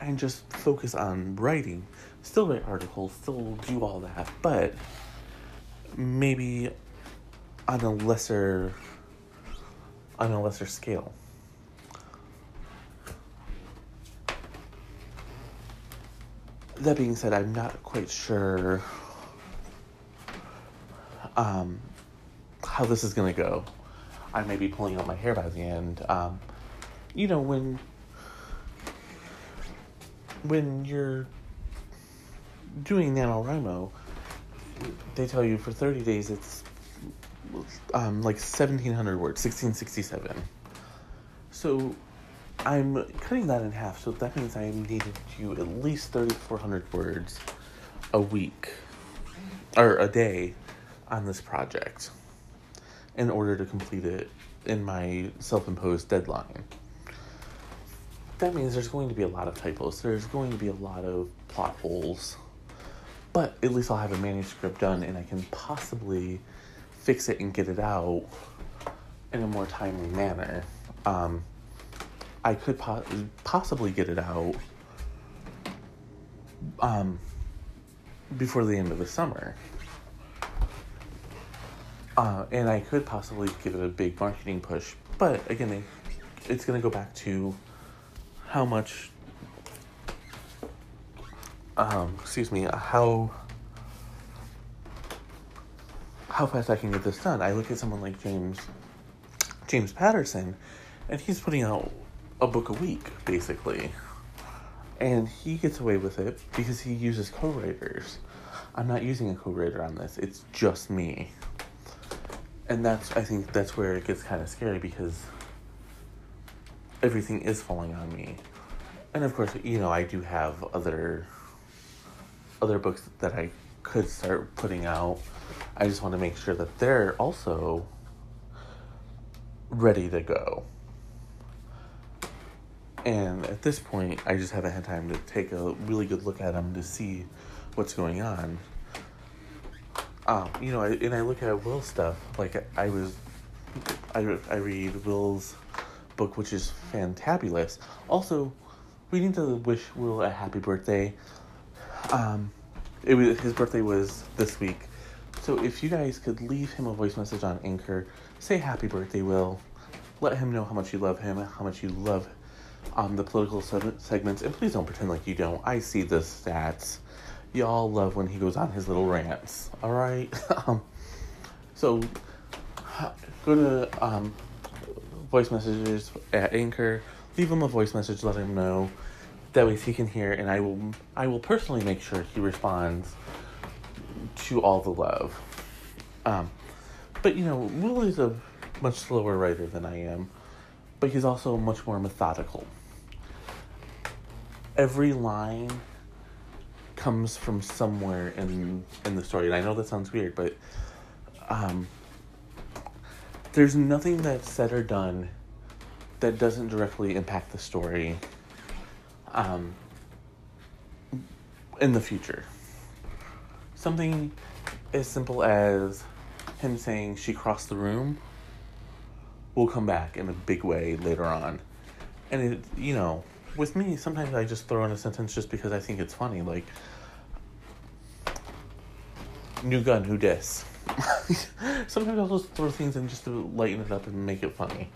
and just focus on writing. Still write articles, still do all that, but maybe on a lesser on a lesser scale. That being said, I'm not quite sure um, how this is gonna go. I may be pulling out my hair by the end. Um, you know when when you're doing NaNoWriMo, they tell you for 30 days it's um, like 1700 words, 1667. So I'm cutting that in half, so that means I need to do at least 3400 words a week or a day on this project in order to complete it in my self imposed deadline. That means there's going to be a lot of typos, there's going to be a lot of plot holes, but at least I'll have a manuscript done and I can possibly fix it and get it out in a more timely manner. Um, I could po- possibly get it out um, before the end of the summer. Uh, and I could possibly give it a big marketing push, but again, it's going to go back to how much um, excuse me, how how fast I can get this done. I look at someone like James James Patterson, and he's putting out a book a week basically, and he gets away with it because he uses co-writers. I'm not using a co-writer on this. It's just me. And that's I think that's where it gets kind of scary because everything is falling on me. And of course, you know, I do have other other books that I could start putting out. I just want to make sure that they're also ready to go. And at this point, I just haven't had time to take a really good look at them to see what's going on. Um, you know, I, and I look at Will's stuff. Like I was, I I read Will's book, which is fantabulous. Also, we need to wish Will a happy birthday. Um, it was his birthday was this week, so if you guys could leave him a voice message on Anchor, say happy birthday, Will. Let him know how much you love him, how much you love um, the political segments, and please don't pretend like you don't. I see the stats. Y'all love when he goes on his little rants. All right. um, so go to um, voice messages at Anchor. Leave him a voice message. Let him know. That way he can hear, and I will. I will personally make sure he responds to all the love. Um, but you know, Will is a much slower writer than I am, but he's also much more methodical. Every line comes from somewhere in in the story, and I know that sounds weird, but um, there's nothing that's said or done that doesn't directly impact the story um, in the future. Something as simple as him saying she crossed the room will come back in a big way later on. And it, you know, with me, sometimes I just throw in a sentence just because I think it's funny. Like, new gun, who dis? sometimes I'll just throw things in just to lighten it up and make it funny.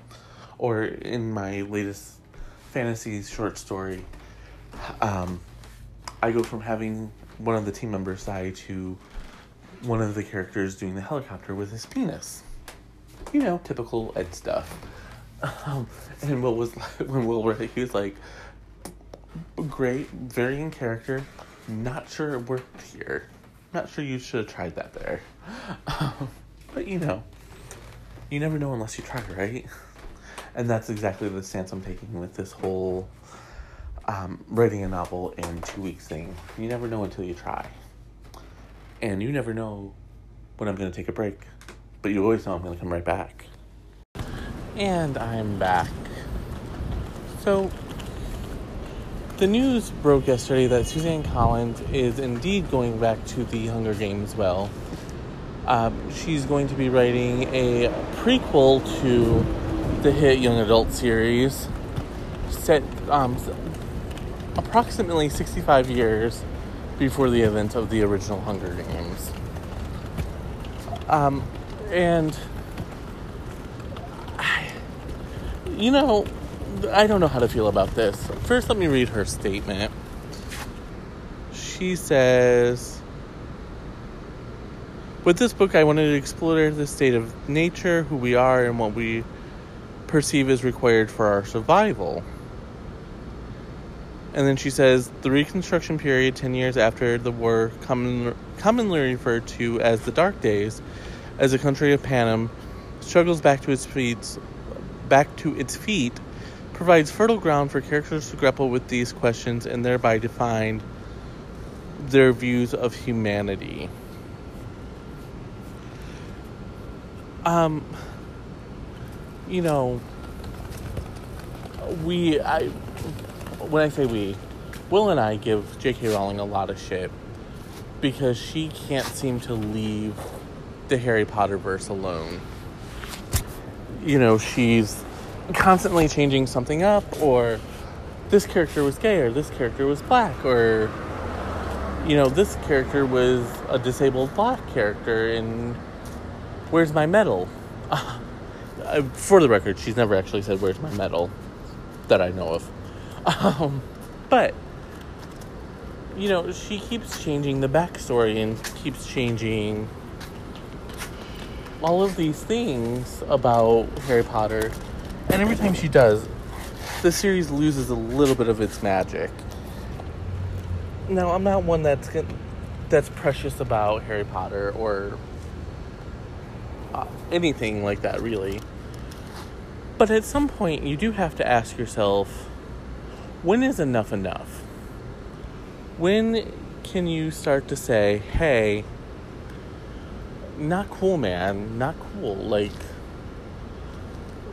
Or in my latest fantasy short story, um, I go from having one of the team members die to one of the characters doing the helicopter with his penis. You know, typical Ed stuff. Um, and Will was when Will read it, he was like, "Great, very in character. Not sure it worked here. Not sure you should have tried that there." Um, but you know, you never know unless you try, right? And that's exactly the stance I'm taking with this whole um, writing a novel in two weeks thing. You never know until you try. And you never know when I'm going to take a break, but you always know I'm to come right back. And I'm back. So, the news broke yesterday that Suzanne Collins is indeed going back to the Hunger Games well. Um, she's going to be writing a prequel to the hit young adult series set um, approximately 65 years before the event of the original Hunger Games. Um, and I, you know, I don't know how to feel about this. First, let me read her statement. She says, With this book, I wanted to explore the state of nature, who we are, and what we perceive as required for our survival. And then she says the Reconstruction period, 10 years after the war, common, commonly referred to as the Dark Days, as the country of Panem struggles back to its feet, back to its feet, provides fertile ground for characters to grapple with these questions and thereby define their views of humanity. Um, you know, we I when I say we, Will and I give J.K. Rowling a lot of shit because she can't seem to leave the Harry Potter verse alone. You know, she's constantly changing something up, or this character was gay, or this character was black, or you know, this character was a disabled black character, and where's my medal? Uh, for the record, she's never actually said, Where's my medal? that I know of. Um, but you know, she keeps changing the backstory and keeps changing all of these things about Harry Potter. And every time she does, the series loses a little bit of its magic. Now, I'm not one that's that's precious about Harry Potter or uh, anything like that, really. But at some point, you do have to ask yourself when is enough enough? When can you start to say, hey, not cool, man, not cool. Like,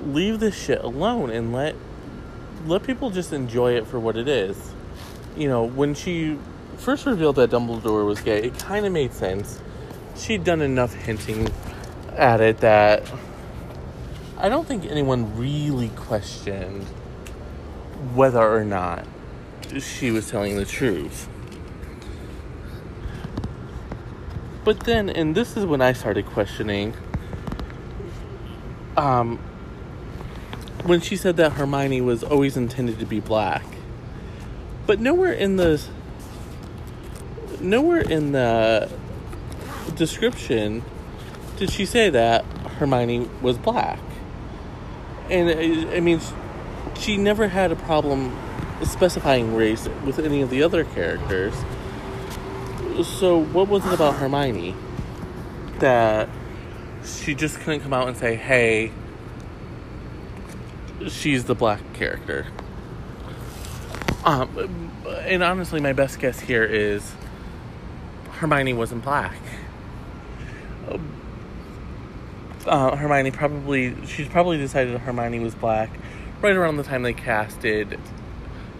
leave this shit alone and let let people just enjoy it for what it is. You know, when she first revealed that Dumbledore was gay, it kind of made sense. She'd done enough hinting at it that I don't think anyone really questioned whether or not she was telling the truth. But then, and this is when I started questioning, um, when she said that Hermione was always intended to be black. But nowhere in the nowhere in the description did she say that Hermione was black. And I mean, she never had a problem specifying race with any of the other characters. So, what was it about Hermione that she just couldn't come out and say, hey, she's the black character? Um, and honestly, my best guess here is Hermione wasn't black. Uh, Hermione probably, she's probably decided Hermione was black right around the time they casted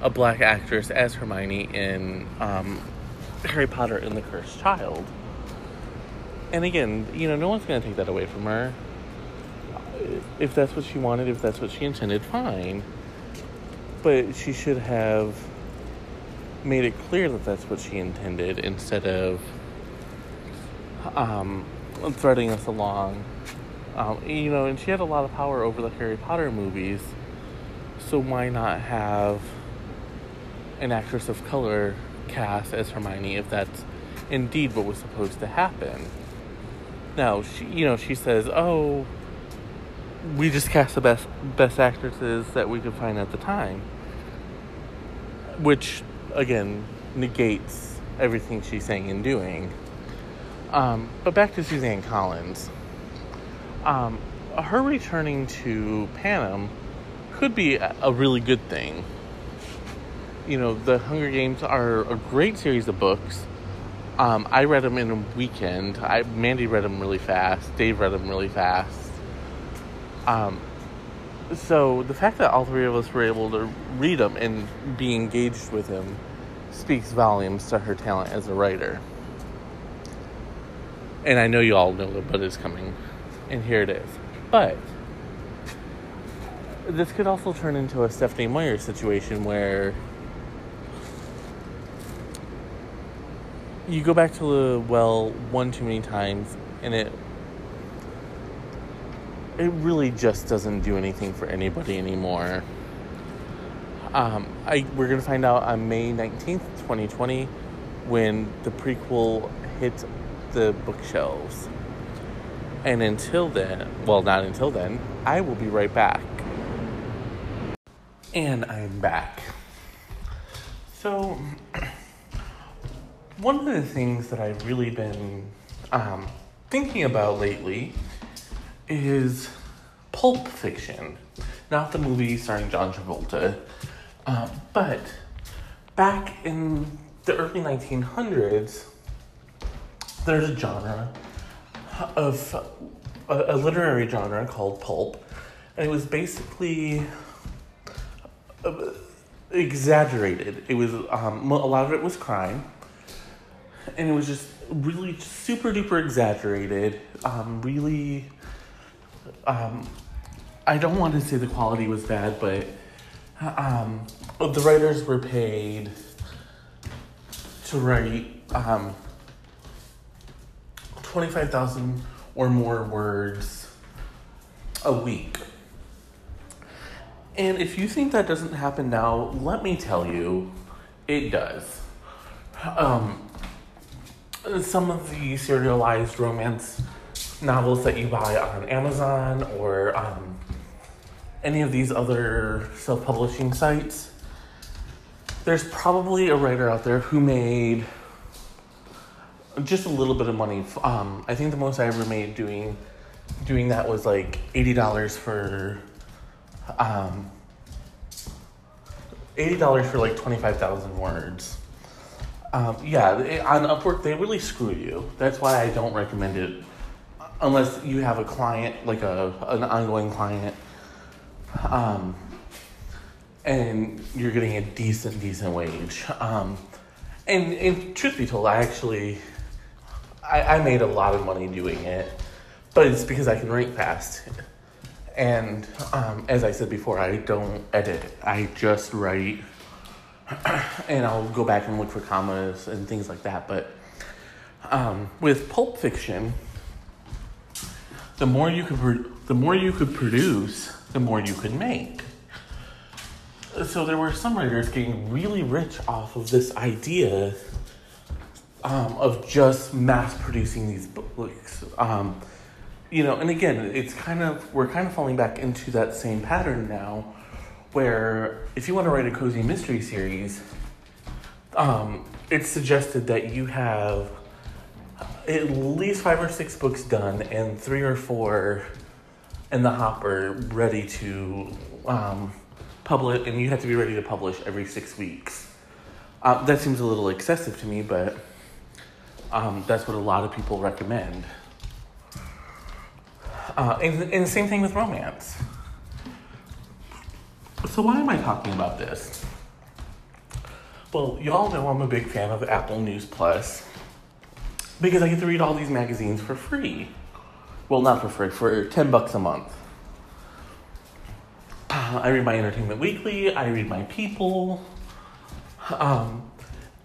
a black actress as Hermione in um, Harry Potter and the Cursed Child. And again, you know, no one's going to take that away from her. If that's what she wanted, if that's what she intended, fine. But she should have made it clear that that's what she intended instead of um, threading us along. Um, you know, and she had a lot of power over the Harry Potter movies, so why not have an actress of color cast as Hermione if that's indeed what was supposed to happen? Now, she, you know, she says, "Oh, we just cast the best best actresses that we could find at the time," which again negates everything she's saying and doing. Um, but back to Suzanne Collins. Um, her returning to Panem could be a really good thing. You know, the Hunger Games are a great series of books. Um, I read them in a weekend. I Mandy read them really fast. Dave read them really fast. Um, so the fact that all three of us were able to read them and be engaged with him speaks volumes to her talent as a writer. And I know you all know but is coming, and here it is. But this could also turn into a Stephenie Meyer situation where you go back to the well one too many times and it it really just doesn't do anything for anybody anymore. Um, I we're gonna find out on May nineteenth, twenty twenty, when the prequel hits the bookshelves. And until then, well, not until then, I will be right back. And I'm back. So, one of the things that I've really been um, thinking about lately is pulp fiction. Not the movie starring John Travolta, uh, but back in the early 1900s, there's a genre of a, a literary genre called pulp, and it was basically uh, exaggerated. It was um, a lot of it was crime, and it was just really super duper exaggerated. Um, really, um, I don't want to say the quality was bad, but um, the writers were paid to write um, 25,000 or more words a week. And if you think that doesn't happen now, let me tell you, it does. um, some of the serialized romance novels that you buy on Amazon or um, any of these other self publishing sites, there's probably a writer out there who made just a little bit of money. Um, I think the most I ever made doing doing that was like eighty dollars for um, eighty dollars for like twenty five thousand words. Um, yeah, on Upwork they really screw you. That's why I don't recommend it unless you have a client like a an ongoing client, um, and you're getting a decent decent wage. Um, and, and truth be told, I actually I, I made a lot of money doing it, but it's because I can write fast. And um, as I said before, I don't edit. I just write, and I'll go back and look for commas and things like that. But um, with pulp fiction, the more you could pro- the more you could produce, the more you could make. So there were some writers getting really rich off of this idea um, of just mass producing these books. Um, you know, and again, it's kind of we're kind of falling back into that same pattern now, where if you want to write a cozy mystery series, um, it's suggested that you have at least five or six books done and three or four in the hopper ready to um, publish, and you have to be ready to publish every six weeks. Uh, that seems a little excessive to me, but um, that's what a lot of people recommend. Uh, and, and the same thing with romance. So, why am I talking about this? Well, y'all know I'm a big fan of Apple News Plus because I get to read all these magazines for free. Well, not for free, for 10 bucks a month. I read my Entertainment Weekly, I read my People. Um,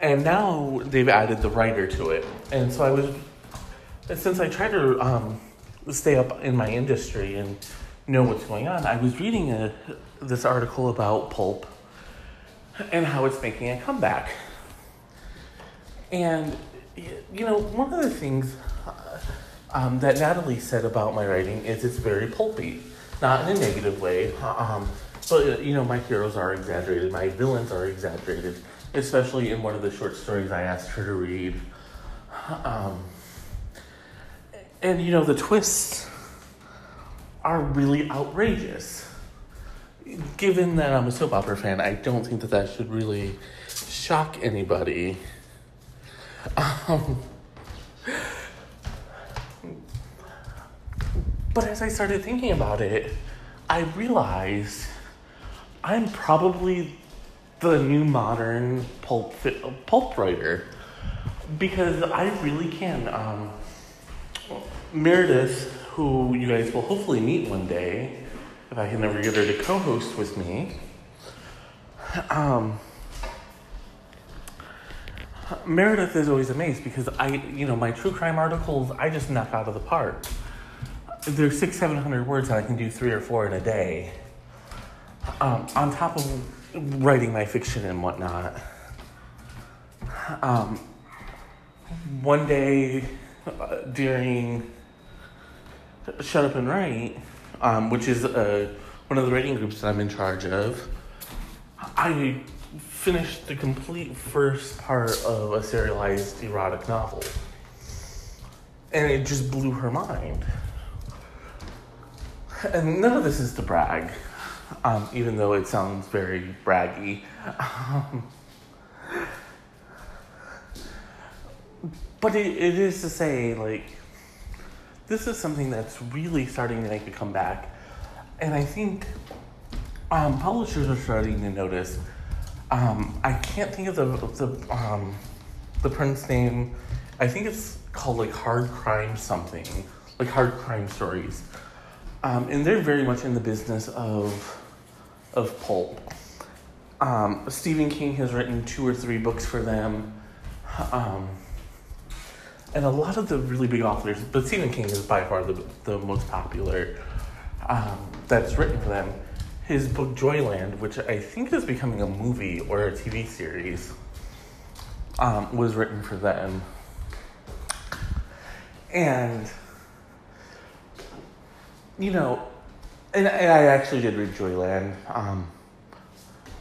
and now they've added the writer to it. And so I was, since I try to um, stay up in my industry and know what's going on, I was reading a, this article about pulp and how it's making a comeback. And, you know, one of the things uh, um, that Natalie said about my writing is it's very pulpy. Not in a negative way, um, but, you know, my heroes are exaggerated, my villains are exaggerated especially in one of the short stories I asked her to read. Um, and you know, the twists are really outrageous. Given that I'm a soap opera fan, I don't think that that should really shock anybody. Um, but as I started thinking about it, I realized I'm probably the new modern pulp pulp writer because I really can. Um, Meredith, who you guys will hopefully meet one day, if I can ever get her to co-host with me. Um, Meredith is always amazed because I, you know, my true crime articles I just knock out of the park. They're six, seven hundred words, and I can do three or four in a day. Um, on top of writing my fiction and whatnot. Um, one day uh, during Shut Up and Write, um, which is uh, one of the writing groups that I'm in charge of, I finished the complete first part of a serialized erotic novel. And it just blew her mind. And none of this is to brag um, even though it sounds very braggy. Um, but it, it is to say, like, this is something that's really starting to make a comeback. And I think um, publishers are starting to notice. Um, I can't think of the, the, um, the print's name. I think it's called like Hard Crime something, like Hard Crime Stories. Um, and they're very much in the business of of pulp. Um, Stephen King has written two or three books for them. And a lot of the really big authors, but Stephen King is by far the, the most popular um, that's written for them. His book Joyland, which I think is becoming a movie or a TV series, um, was written for them. And, you know, and, and I actually did read Joyland um,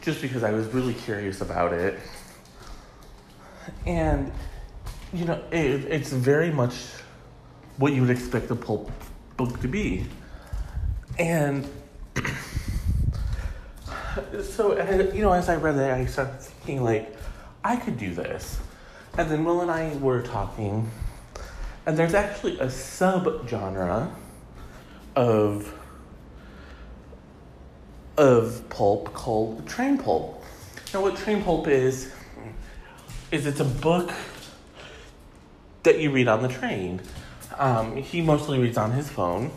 just because I was really curious about it. And, you know, it, it's very much what you would expect a pulp book to be. And so, you know, as I read it, I started thinking, like, I could do this. And then Will and I were talking, and there's actually a sub genre of of pulp called train pulp. Now, what train pulp is is it's a book that you read on the train. Um, he mostly reads on his phone,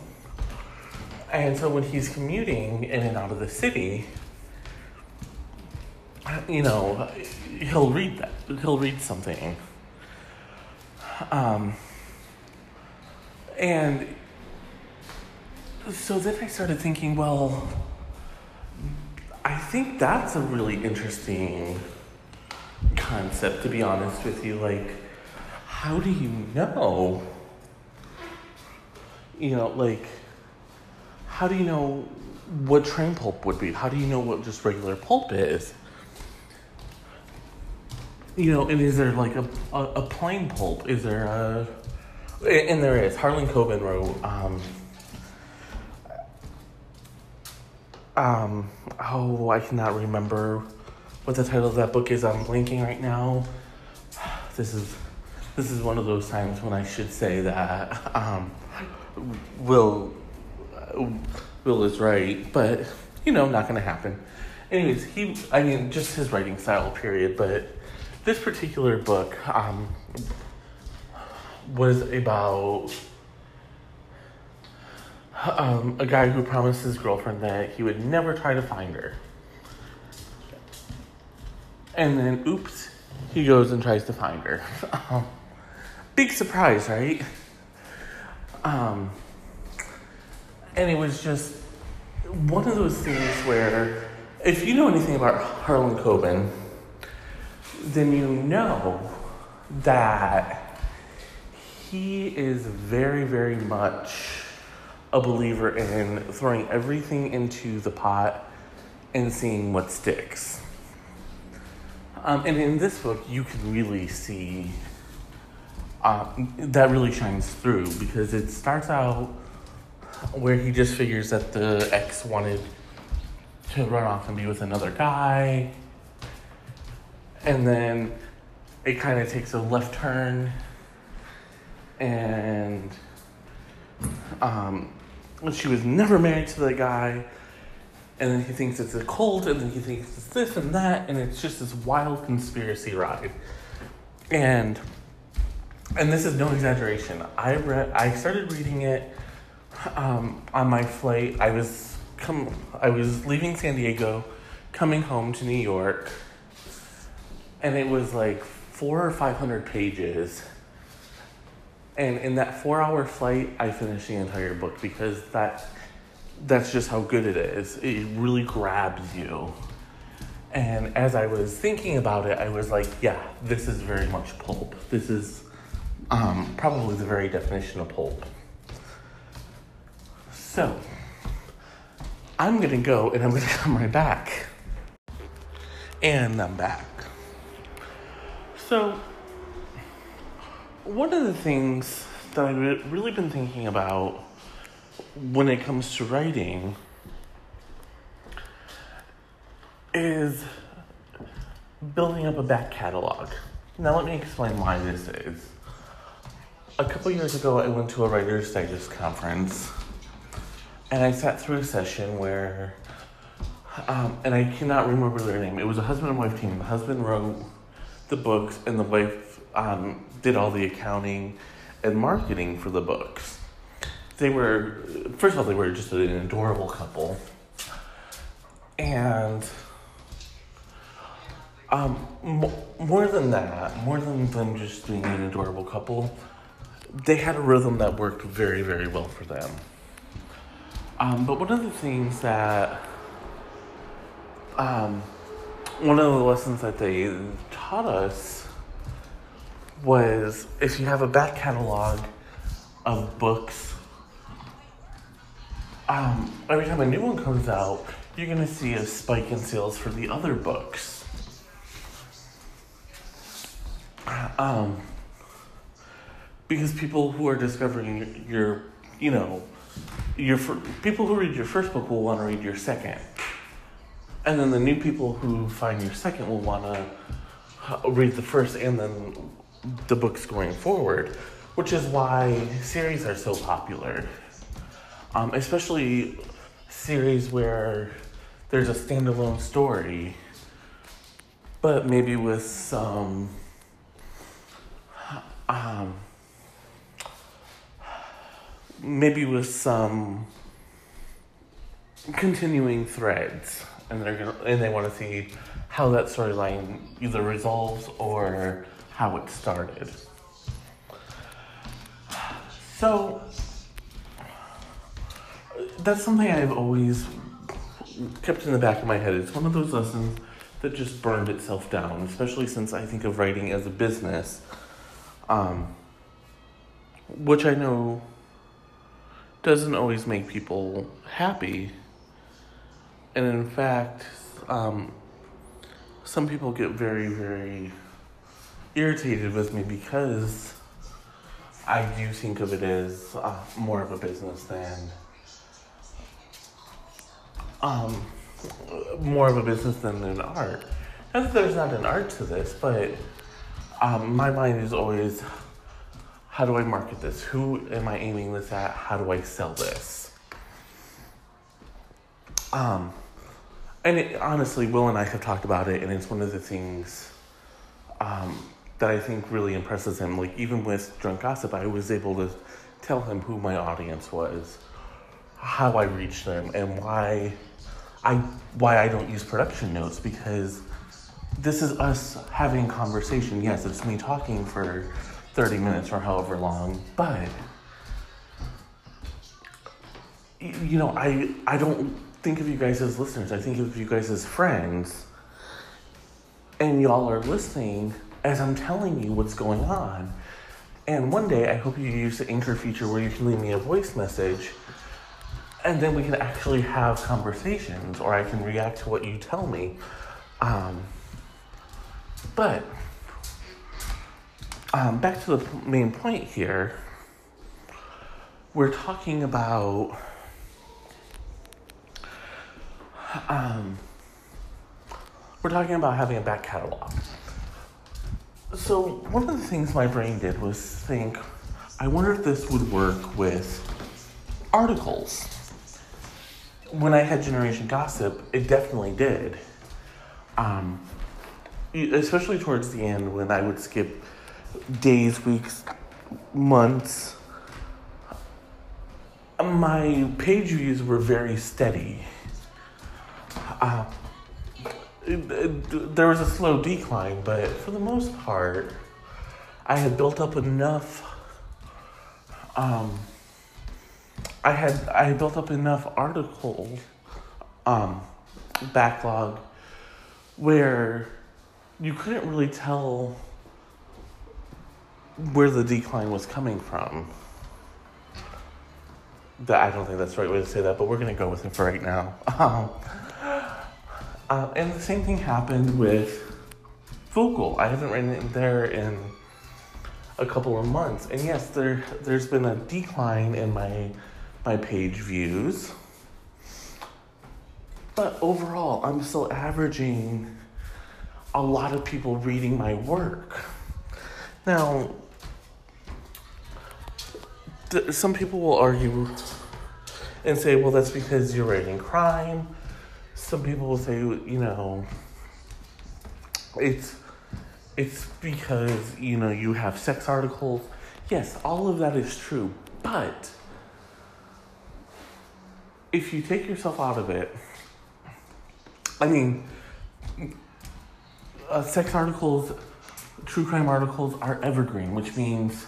and so when he's commuting in and out of the city, you know, he'll read that. He'll read something. Um, and so then I started thinking, well, I think that's a really interesting concept, to be honest with you. Like, how do you know? You know, like, how do you know what train pulp would be? How do you know what just regular pulp is? You know, and is there like a, a, a plain pulp? Is there a. And there is. Harlan Coben wrote. Um, um, oh, I cannot remember what the title of that book is. I'm blinking right now. This is this is one of those times when I should say that um, Will Will is right, but you know, not to happen. Anyways, he I mean, just his writing style, period. But this particular book um, was about um, a guy who promised his girlfriend that he would never try to find her. And then, oops, he goes and tries to find her. big surprise, right? Um, and it was just one of those things where, if you know anything about Harlan Coben, then you know that he is very, very much a believer in throwing everything into the pot and seeing what sticks. Um, and in this book, you can really see uh, that really shines through because it starts out where he just figures that the ex wanted to run off and be with another guy. And then it kind of takes a left turn and um, she was never married to the guy. And then he thinks it's a cult, and then he thinks it's this and that, and it's just this wild conspiracy ride. And and this is no exaggeration. I read, I started reading it um, on my flight. I was come, I was leaving San Diego, coming home to New York, and it was like four or five hundred pages and in that four hour flight, I finished the entire book because that that's just how good it is. It really grabs you. And as I was thinking about it, I was like, yeah, this is very much pulp. This is um, probably the very definition of pulp. So, I'm gonna go and I'm gonna come right back. And I'm back. So, one of the things that I've really been thinking about when it comes to writing is building up a back catalog. Now, let me explain why this is. A couple years ago, I went to a Writer's Digest conference and I sat through a session where, um, and I cannot remember their name. It was a husband and wife team. The husband wrote the books, and the wife um, did all the accounting and marketing for the books. They were, first of all, they were just an adorable couple. And um, more than that, more than them just being an adorable couple, they had a rhythm that worked very, very well for them. Um, but one of the things that, um, one of the lessons that they taught us was if you have a back catalog of books, um, every time a new one comes out, you're gonna see a spike in sales for the other books. Um, because people who are discovering your, you know, your people who read your first book will want to read your second, and then the new people who find your second will want to read the first and then the books going forward, which is why series are so popular, um, especially series where there's a standalone story, but maybe with some. Um, maybe with some continuing threads and they're gonna and they want to see how that storyline either resolves or how it started. So that's something i've always kept in the back of my head. It's one of those lessons that just burned itself down especially since i think of writing as a business um, which i know doesn't always make people happy. And in fact, um, some people get very, very irritated with me because I do think of it as uh, more of a business than um, more of a business than an art. Not that there's not an art to this, but um, my mind is always how do I market this? Who am I aiming this at? How do I sell this? Um, and it, honestly, Will and I have talked about it, and it's one of the things um, that I think really impresses him. Like even with Drunk Gossip, I was able to tell him who my audience was, how I reached them, and why I why I don't use production notes because this is us having conversation. Yes, it's me talking for 30 minutes or however long, but you know, I I don't think of you guys as listeners. I think of you guys as friends. And y'all are listening as I'm telling you what's going on. And one day I hope you use the anchor feature where you can leave me a voice message and then we can actually have conversations or I can react to what you tell me. Um, but um, back to the main point here. We're talking about um, we're talking about having a back catalog. So one of the things my brain did was think, I wonder if this would work with articles. When I had Generation Gossip, it definitely did. Um, especially towards the end when I would skip days, weeks, months, my page views were very steady. Uh, there was a slow decline, but for the most part, I had built up enough. Um, I had I had built up enough article um, backlog where you couldn't really tell where the decline was coming from. That I don't think that's the right way to say that, but we're gonna go with it for right now. Um, uh, and the same thing happened with vocal. I haven't written it there in a couple of months, and yes, there there's been a decline in my my page views, but overall, I'm still averaging a lot of people reading my work. Now, some people will argue and say, well, that's because you're writing crime. Some people will say, you know, it's it's because you know you have sex articles. Yes, all of that is true, but if you take yourself out of it, I mean, uh, sex articles, true crime articles are evergreen, which means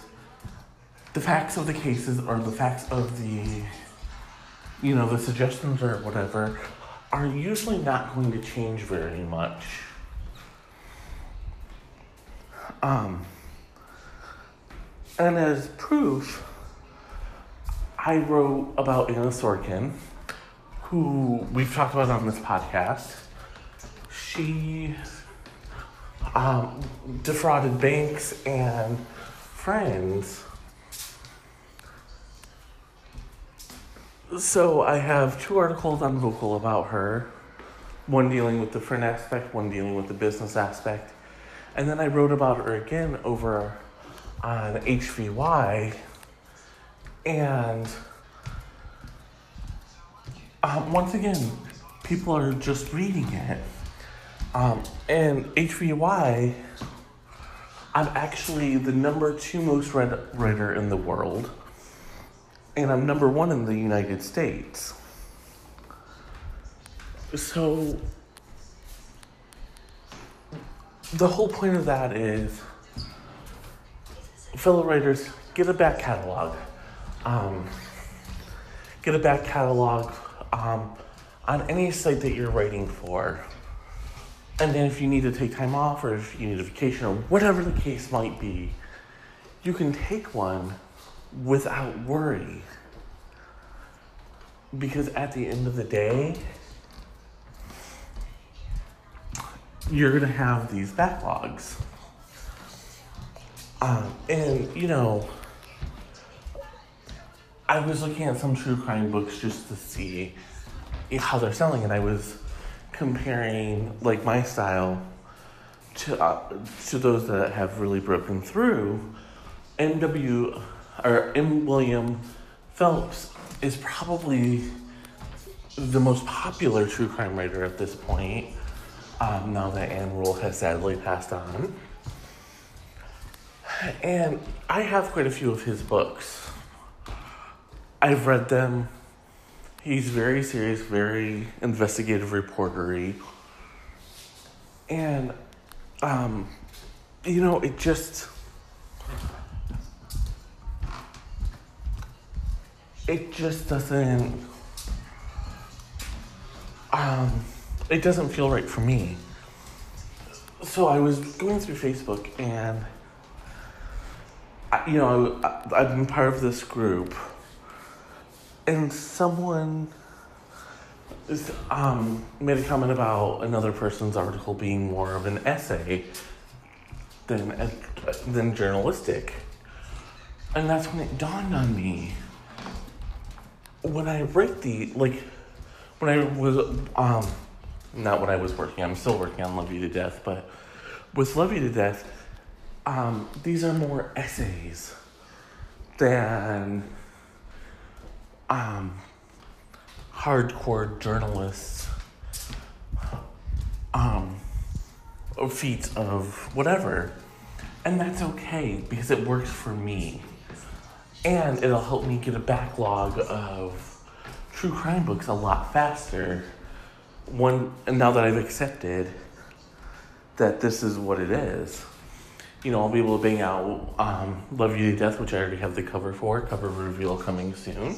the facts of the cases or the facts of the you know the suggestions or whatever are usually not going to change very much um And as proof, I wrote about Anna Sorokin, who we've talked about on this podcast. She um, defrauded banks and friends. So I have two articles on Vocal about her one dealing with the friend aspect, one dealing with the business aspect. And then I wrote about her again over on Heavy. And um, once again, people are just reading it. Um, and Heavy, I'm actually the number two most read writer in the world. And I'm number one in the United States. So, the whole point of that is fellow writers get a back catalog. Um, get a back catalog um, on any site that you're writing for. And then if you need to take time off or if you need a vacation or whatever the case might be, you can take one without worry. Because at the end of the day, you're going to have these backlogs. Um, and, you know, I was looking at some true crime books just to see how they're selling, and I was comparing, like, my style to, uh, to those that have really broken through. M.W. or M. William Phelps is probably the most popular true crime writer at this point um, now that Ann Rule has sadly passed on. And I have quite a few of his books. I've read them. He's very serious, very investigative reportery. And, um, you know, it just. It just doesn't. Um, it doesn't feel right for me. So I was going through Facebook and, I, you know, I, I've been part of this group, and someone um, made a comment about another person's article being more of an essay than than journalistic, and that's when it dawned on me. When I write the like, when I was um, not when I was working. I'm still working on Love You to Death, but with Love You to Death, um, these are more essays than um, hardcore journalists um, feats of whatever. And that's okay because it works for me. And it'll help me get a backlog of true crime books a lot faster one and now that I've accepted that this is what it is, you know, I'll be able to bang out um, "Love You to Death," which I already have the cover for. Cover reveal coming soon.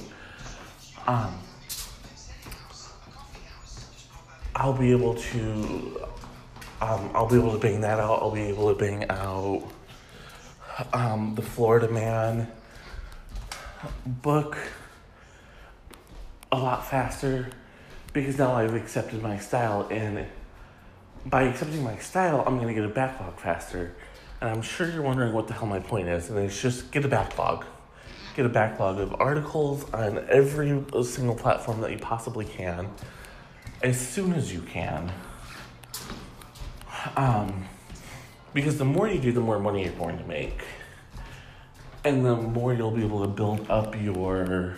Um, I'll be able to. Um, I'll be able to bang that out. I'll be able to bang out um, the Florida Man book a lot faster because now I've accepted my style, and by accepting my style, I'm to get a backlog faster. And I'm sure you're wondering what the hell my point is, and it's just get a backlog. Get a backlog of articles on every single platform that you possibly can as soon as you can. Um, because the more you do, the more money you're going to make. And the more you'll be able to build up your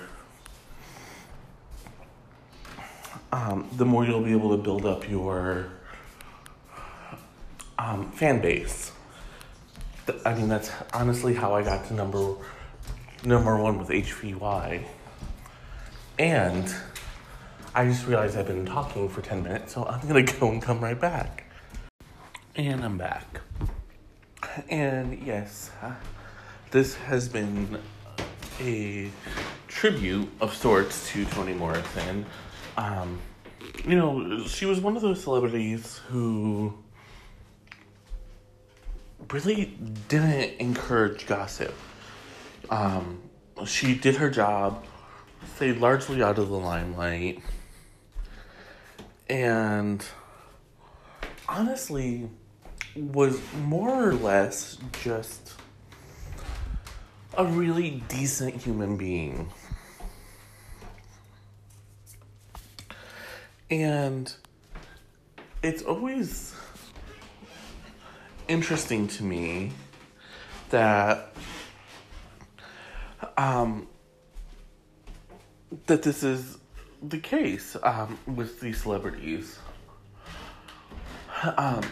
um, the more you'll be able to build up your um, fan base. I mean, that's honestly how I got to number number one with Heavy. And I just realized I've been talking for 10 minutes, so I'm gonna go and come right back. And I'm back. And yes, this has been a tribute of sorts to Toni Morrison um, you know, she was one of those celebrities who really didn't encourage gossip. Um, she did her job, stayed largely out of the limelight, and honestly was more or less just a really decent human being. And it's always interesting to me that um, that this is the case um, with these celebrities. Um,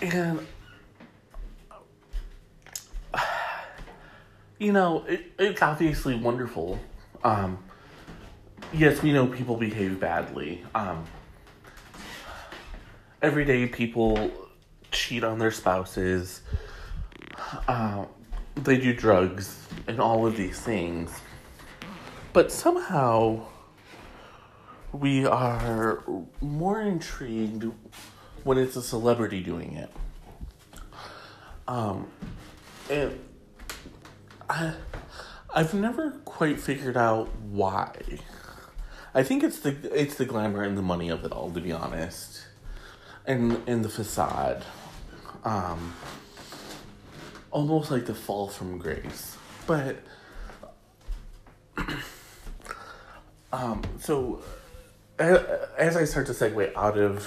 and you know, it, it's obviously wonderful. Um, yes, we know people behave badly. Um, everyday people cheat on their spouses. Uh, they do drugs and all of these things. But somehow we are more intrigued when it's a celebrity doing it. Um, and I, I've never quite figured out why. I think it's the it's the glamour and the money of it all, to be honest, and and the facade, um, almost like the fall from grace. But, um, so as as I start to segue out of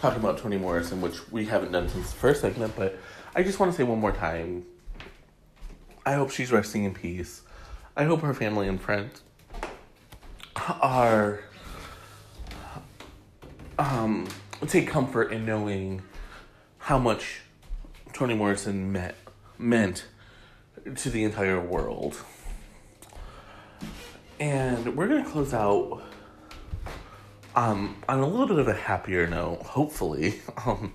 talking about Toni Morrison, which we haven't done since the first segment, but I just want to say one more time I hope she's resting in peace. I hope her family and friends are um take comfort in knowing how much Toni Morrison meant meant to the entire world. And we're gonna close out um, on a little bit of a happier note, hopefully. Um,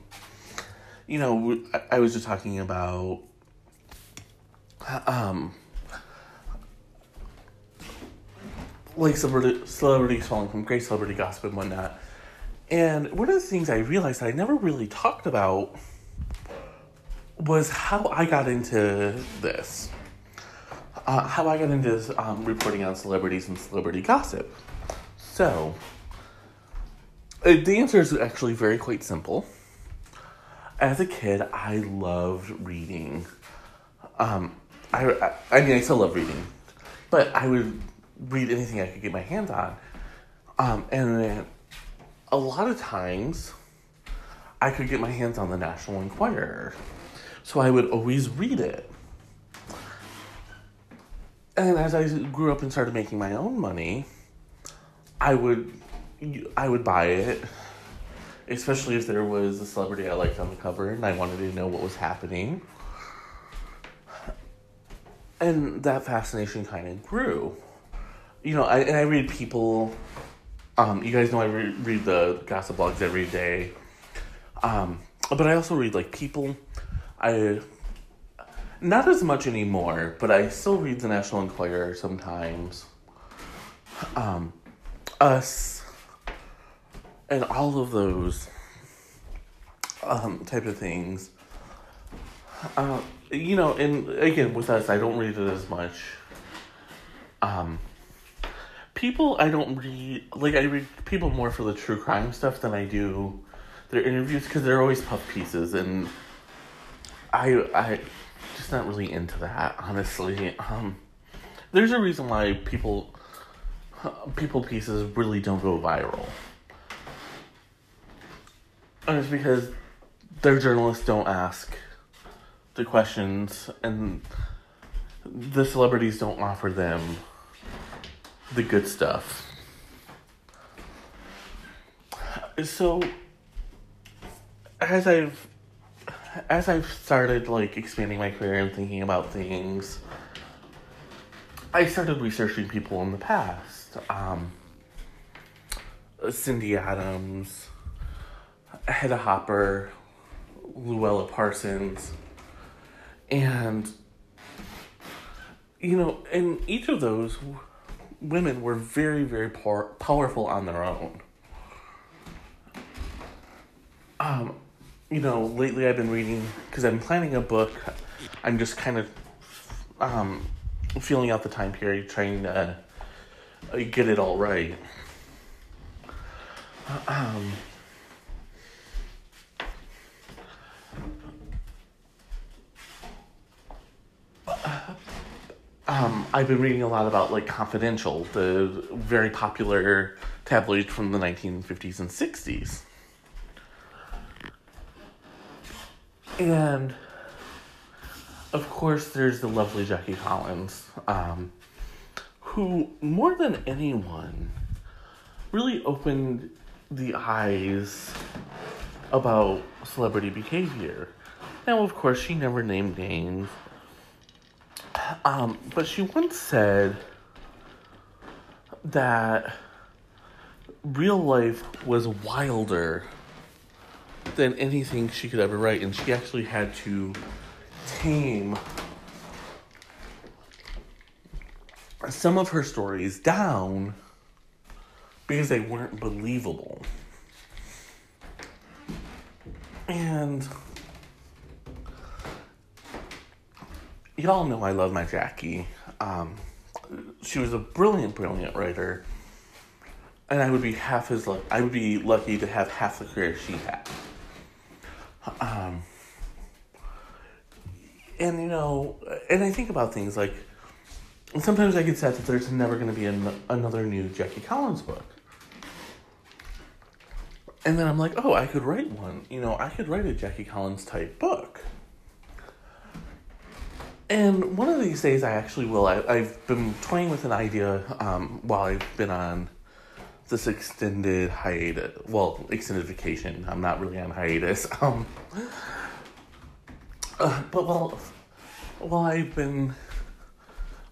you know, I, I was just talking about um, like celebrity, celebrities falling from great celebrity gossip and whatnot. And one of the things I realized I never really talked about was how I got into this. Uh, how I got into um, reporting on celebrities and celebrity gossip. So, uh, the answer is actually very quite simple. As a kid, I loved reading. Um, I, I, mean, I still love reading, but I would read anything I could get my hands on. Um, and a lot of times, I could get my hands on the National Enquirer. So I would always read it. And as I grew up and started making my own money, I would I would buy it, especially if there was a celebrity I liked on the cover and I wanted to know what was happening and that fascination kind of grew. You know, I, and I read people. Um, you guys know I re- read the gossip blogs every day. Um, but I also read like people. I not as much anymore, but I still read the National Enquirer sometimes. Um, us and all of those um, type of things. Uh, you know, and again with us, I don't read it as much. Um, people I don't read like I read people more for the true crime stuff than I do their interviews because they're always puff pieces, and I I just not really into that honestly. Um, there's a reason why people people pieces really don't go viral. And it's because their journalists don't ask the questions and the celebrities don't offer them the good stuff. So as I've as I've started like expanding my career and thinking about things, I started researching people in the past. Um, Cindy Adams, Hedda Hopper, Louella Parsons, and, you know, and each of those women were very, very power, powerful on their own. Um, you know, lately I've been reading, because I'm planning a book, I'm just kind of um, feeling out the time period, trying to uh, get it all right. Um, um, I've been reading a lot about like Confidential, the very popular tabloid from the 1950s and 60s. And of course, there's the lovely Jackie Collins, um, who, more than anyone, really opened the eyes about celebrity behavior. Now, of course, she never named names, um, but she once said that real life was wilder than anything she could ever write, and she actually had to tame some of her stories down because they weren't believable. And y'all know I love my Jackie. Um, she was a brilliant, brilliant writer, and I would be half as lucky. I would be lucky to have half the career she had. Um, and you know, and I think about things like sometimes I get sad that there's never going to be an, another new Jackie Collins book. And then I'm like, oh, I could write one. You know, I could write a Jackie Collins type book. And one of these days, I actually will. I, have been toying with an idea um, while I've been on this extended hiatus. Well, extended vacation. I'm not really on hiatus. Um, uh, but while while I've been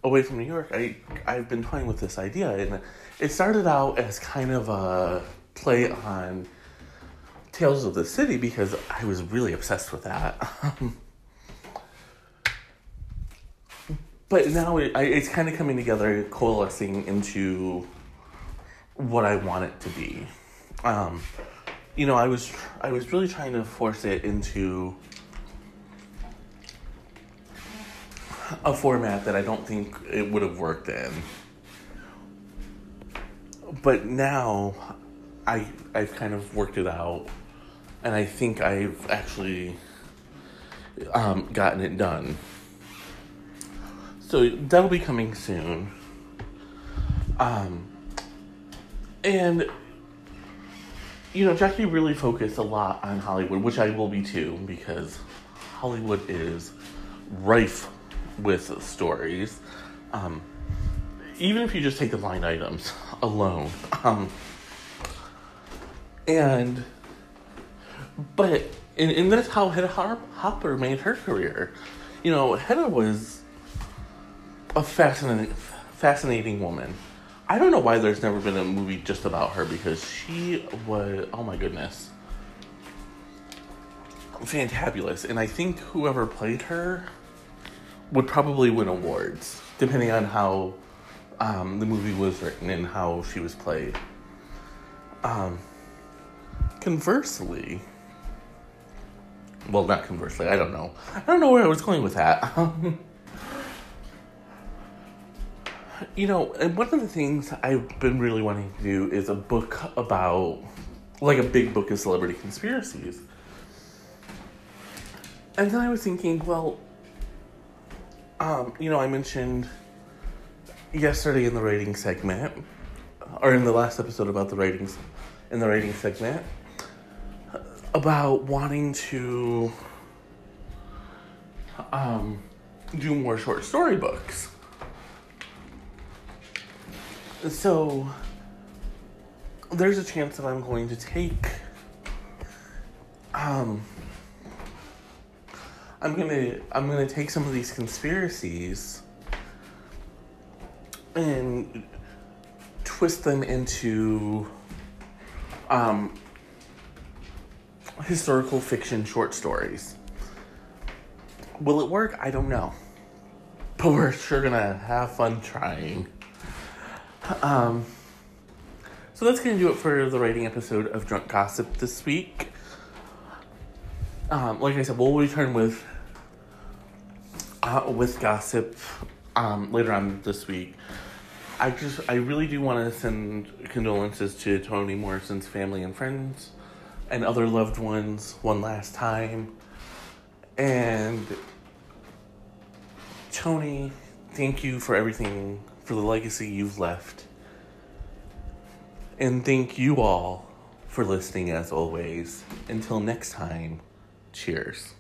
away from New York, I I've been toying with this idea, and it started out as kind of a play on Tales of the City because I was really obsessed with that. but now it, I, it's kind of coming together, coalescing into what I want it to be. Um, you know, I was I was really trying to force it into a format that I don't think it would have worked in. But now I I've kind of worked it out and I think I've actually um, gotten it done. So that'll be coming soon. Um, and you know, Jackie really focused a lot on Hollywood, which I will be too, because Hollywood is rife with stories. Um, even if you just take the line items alone. Um, and, but, and, and that's how Hedda Hopper made her career. You know, Hedda was a fascinating, fascinating woman. I don't know why there's never been a movie just about her because she was, oh my goodness, fantabulous. And I think whoever played her would probably win awards, depending on how um, the movie was written and how she was played. Um, conversely, well, not conversely, I don't know. I don't know where I was going with that. you know, and one of the things I've been really wanting to do is a book about, like a big book of celebrity conspiracies. And then I was thinking, well, um, you know, I mentioned yesterday in the rating segment, or in the last episode about the ratings, in the rating segment, about wanting to um, do more short story books. So, there's a chance that I'm going to take um, I'm gonna I'm gonna take some of these conspiracies and twist them into um, historical fiction short stories. Will it work? I don't know. But we're sure gonna have fun trying. Um, so that's gonna do it for the writing episode of Drunk Gossip this week. Um, like I said, we'll return with uh, with gossip um, later on this week. I just, I really do want to send condolences to Toni Morrison's family and friends and other loved ones one last time. And Toni, thank you for everything, for the legacy you've left. And thank you all for listening as always. Until next time, cheers.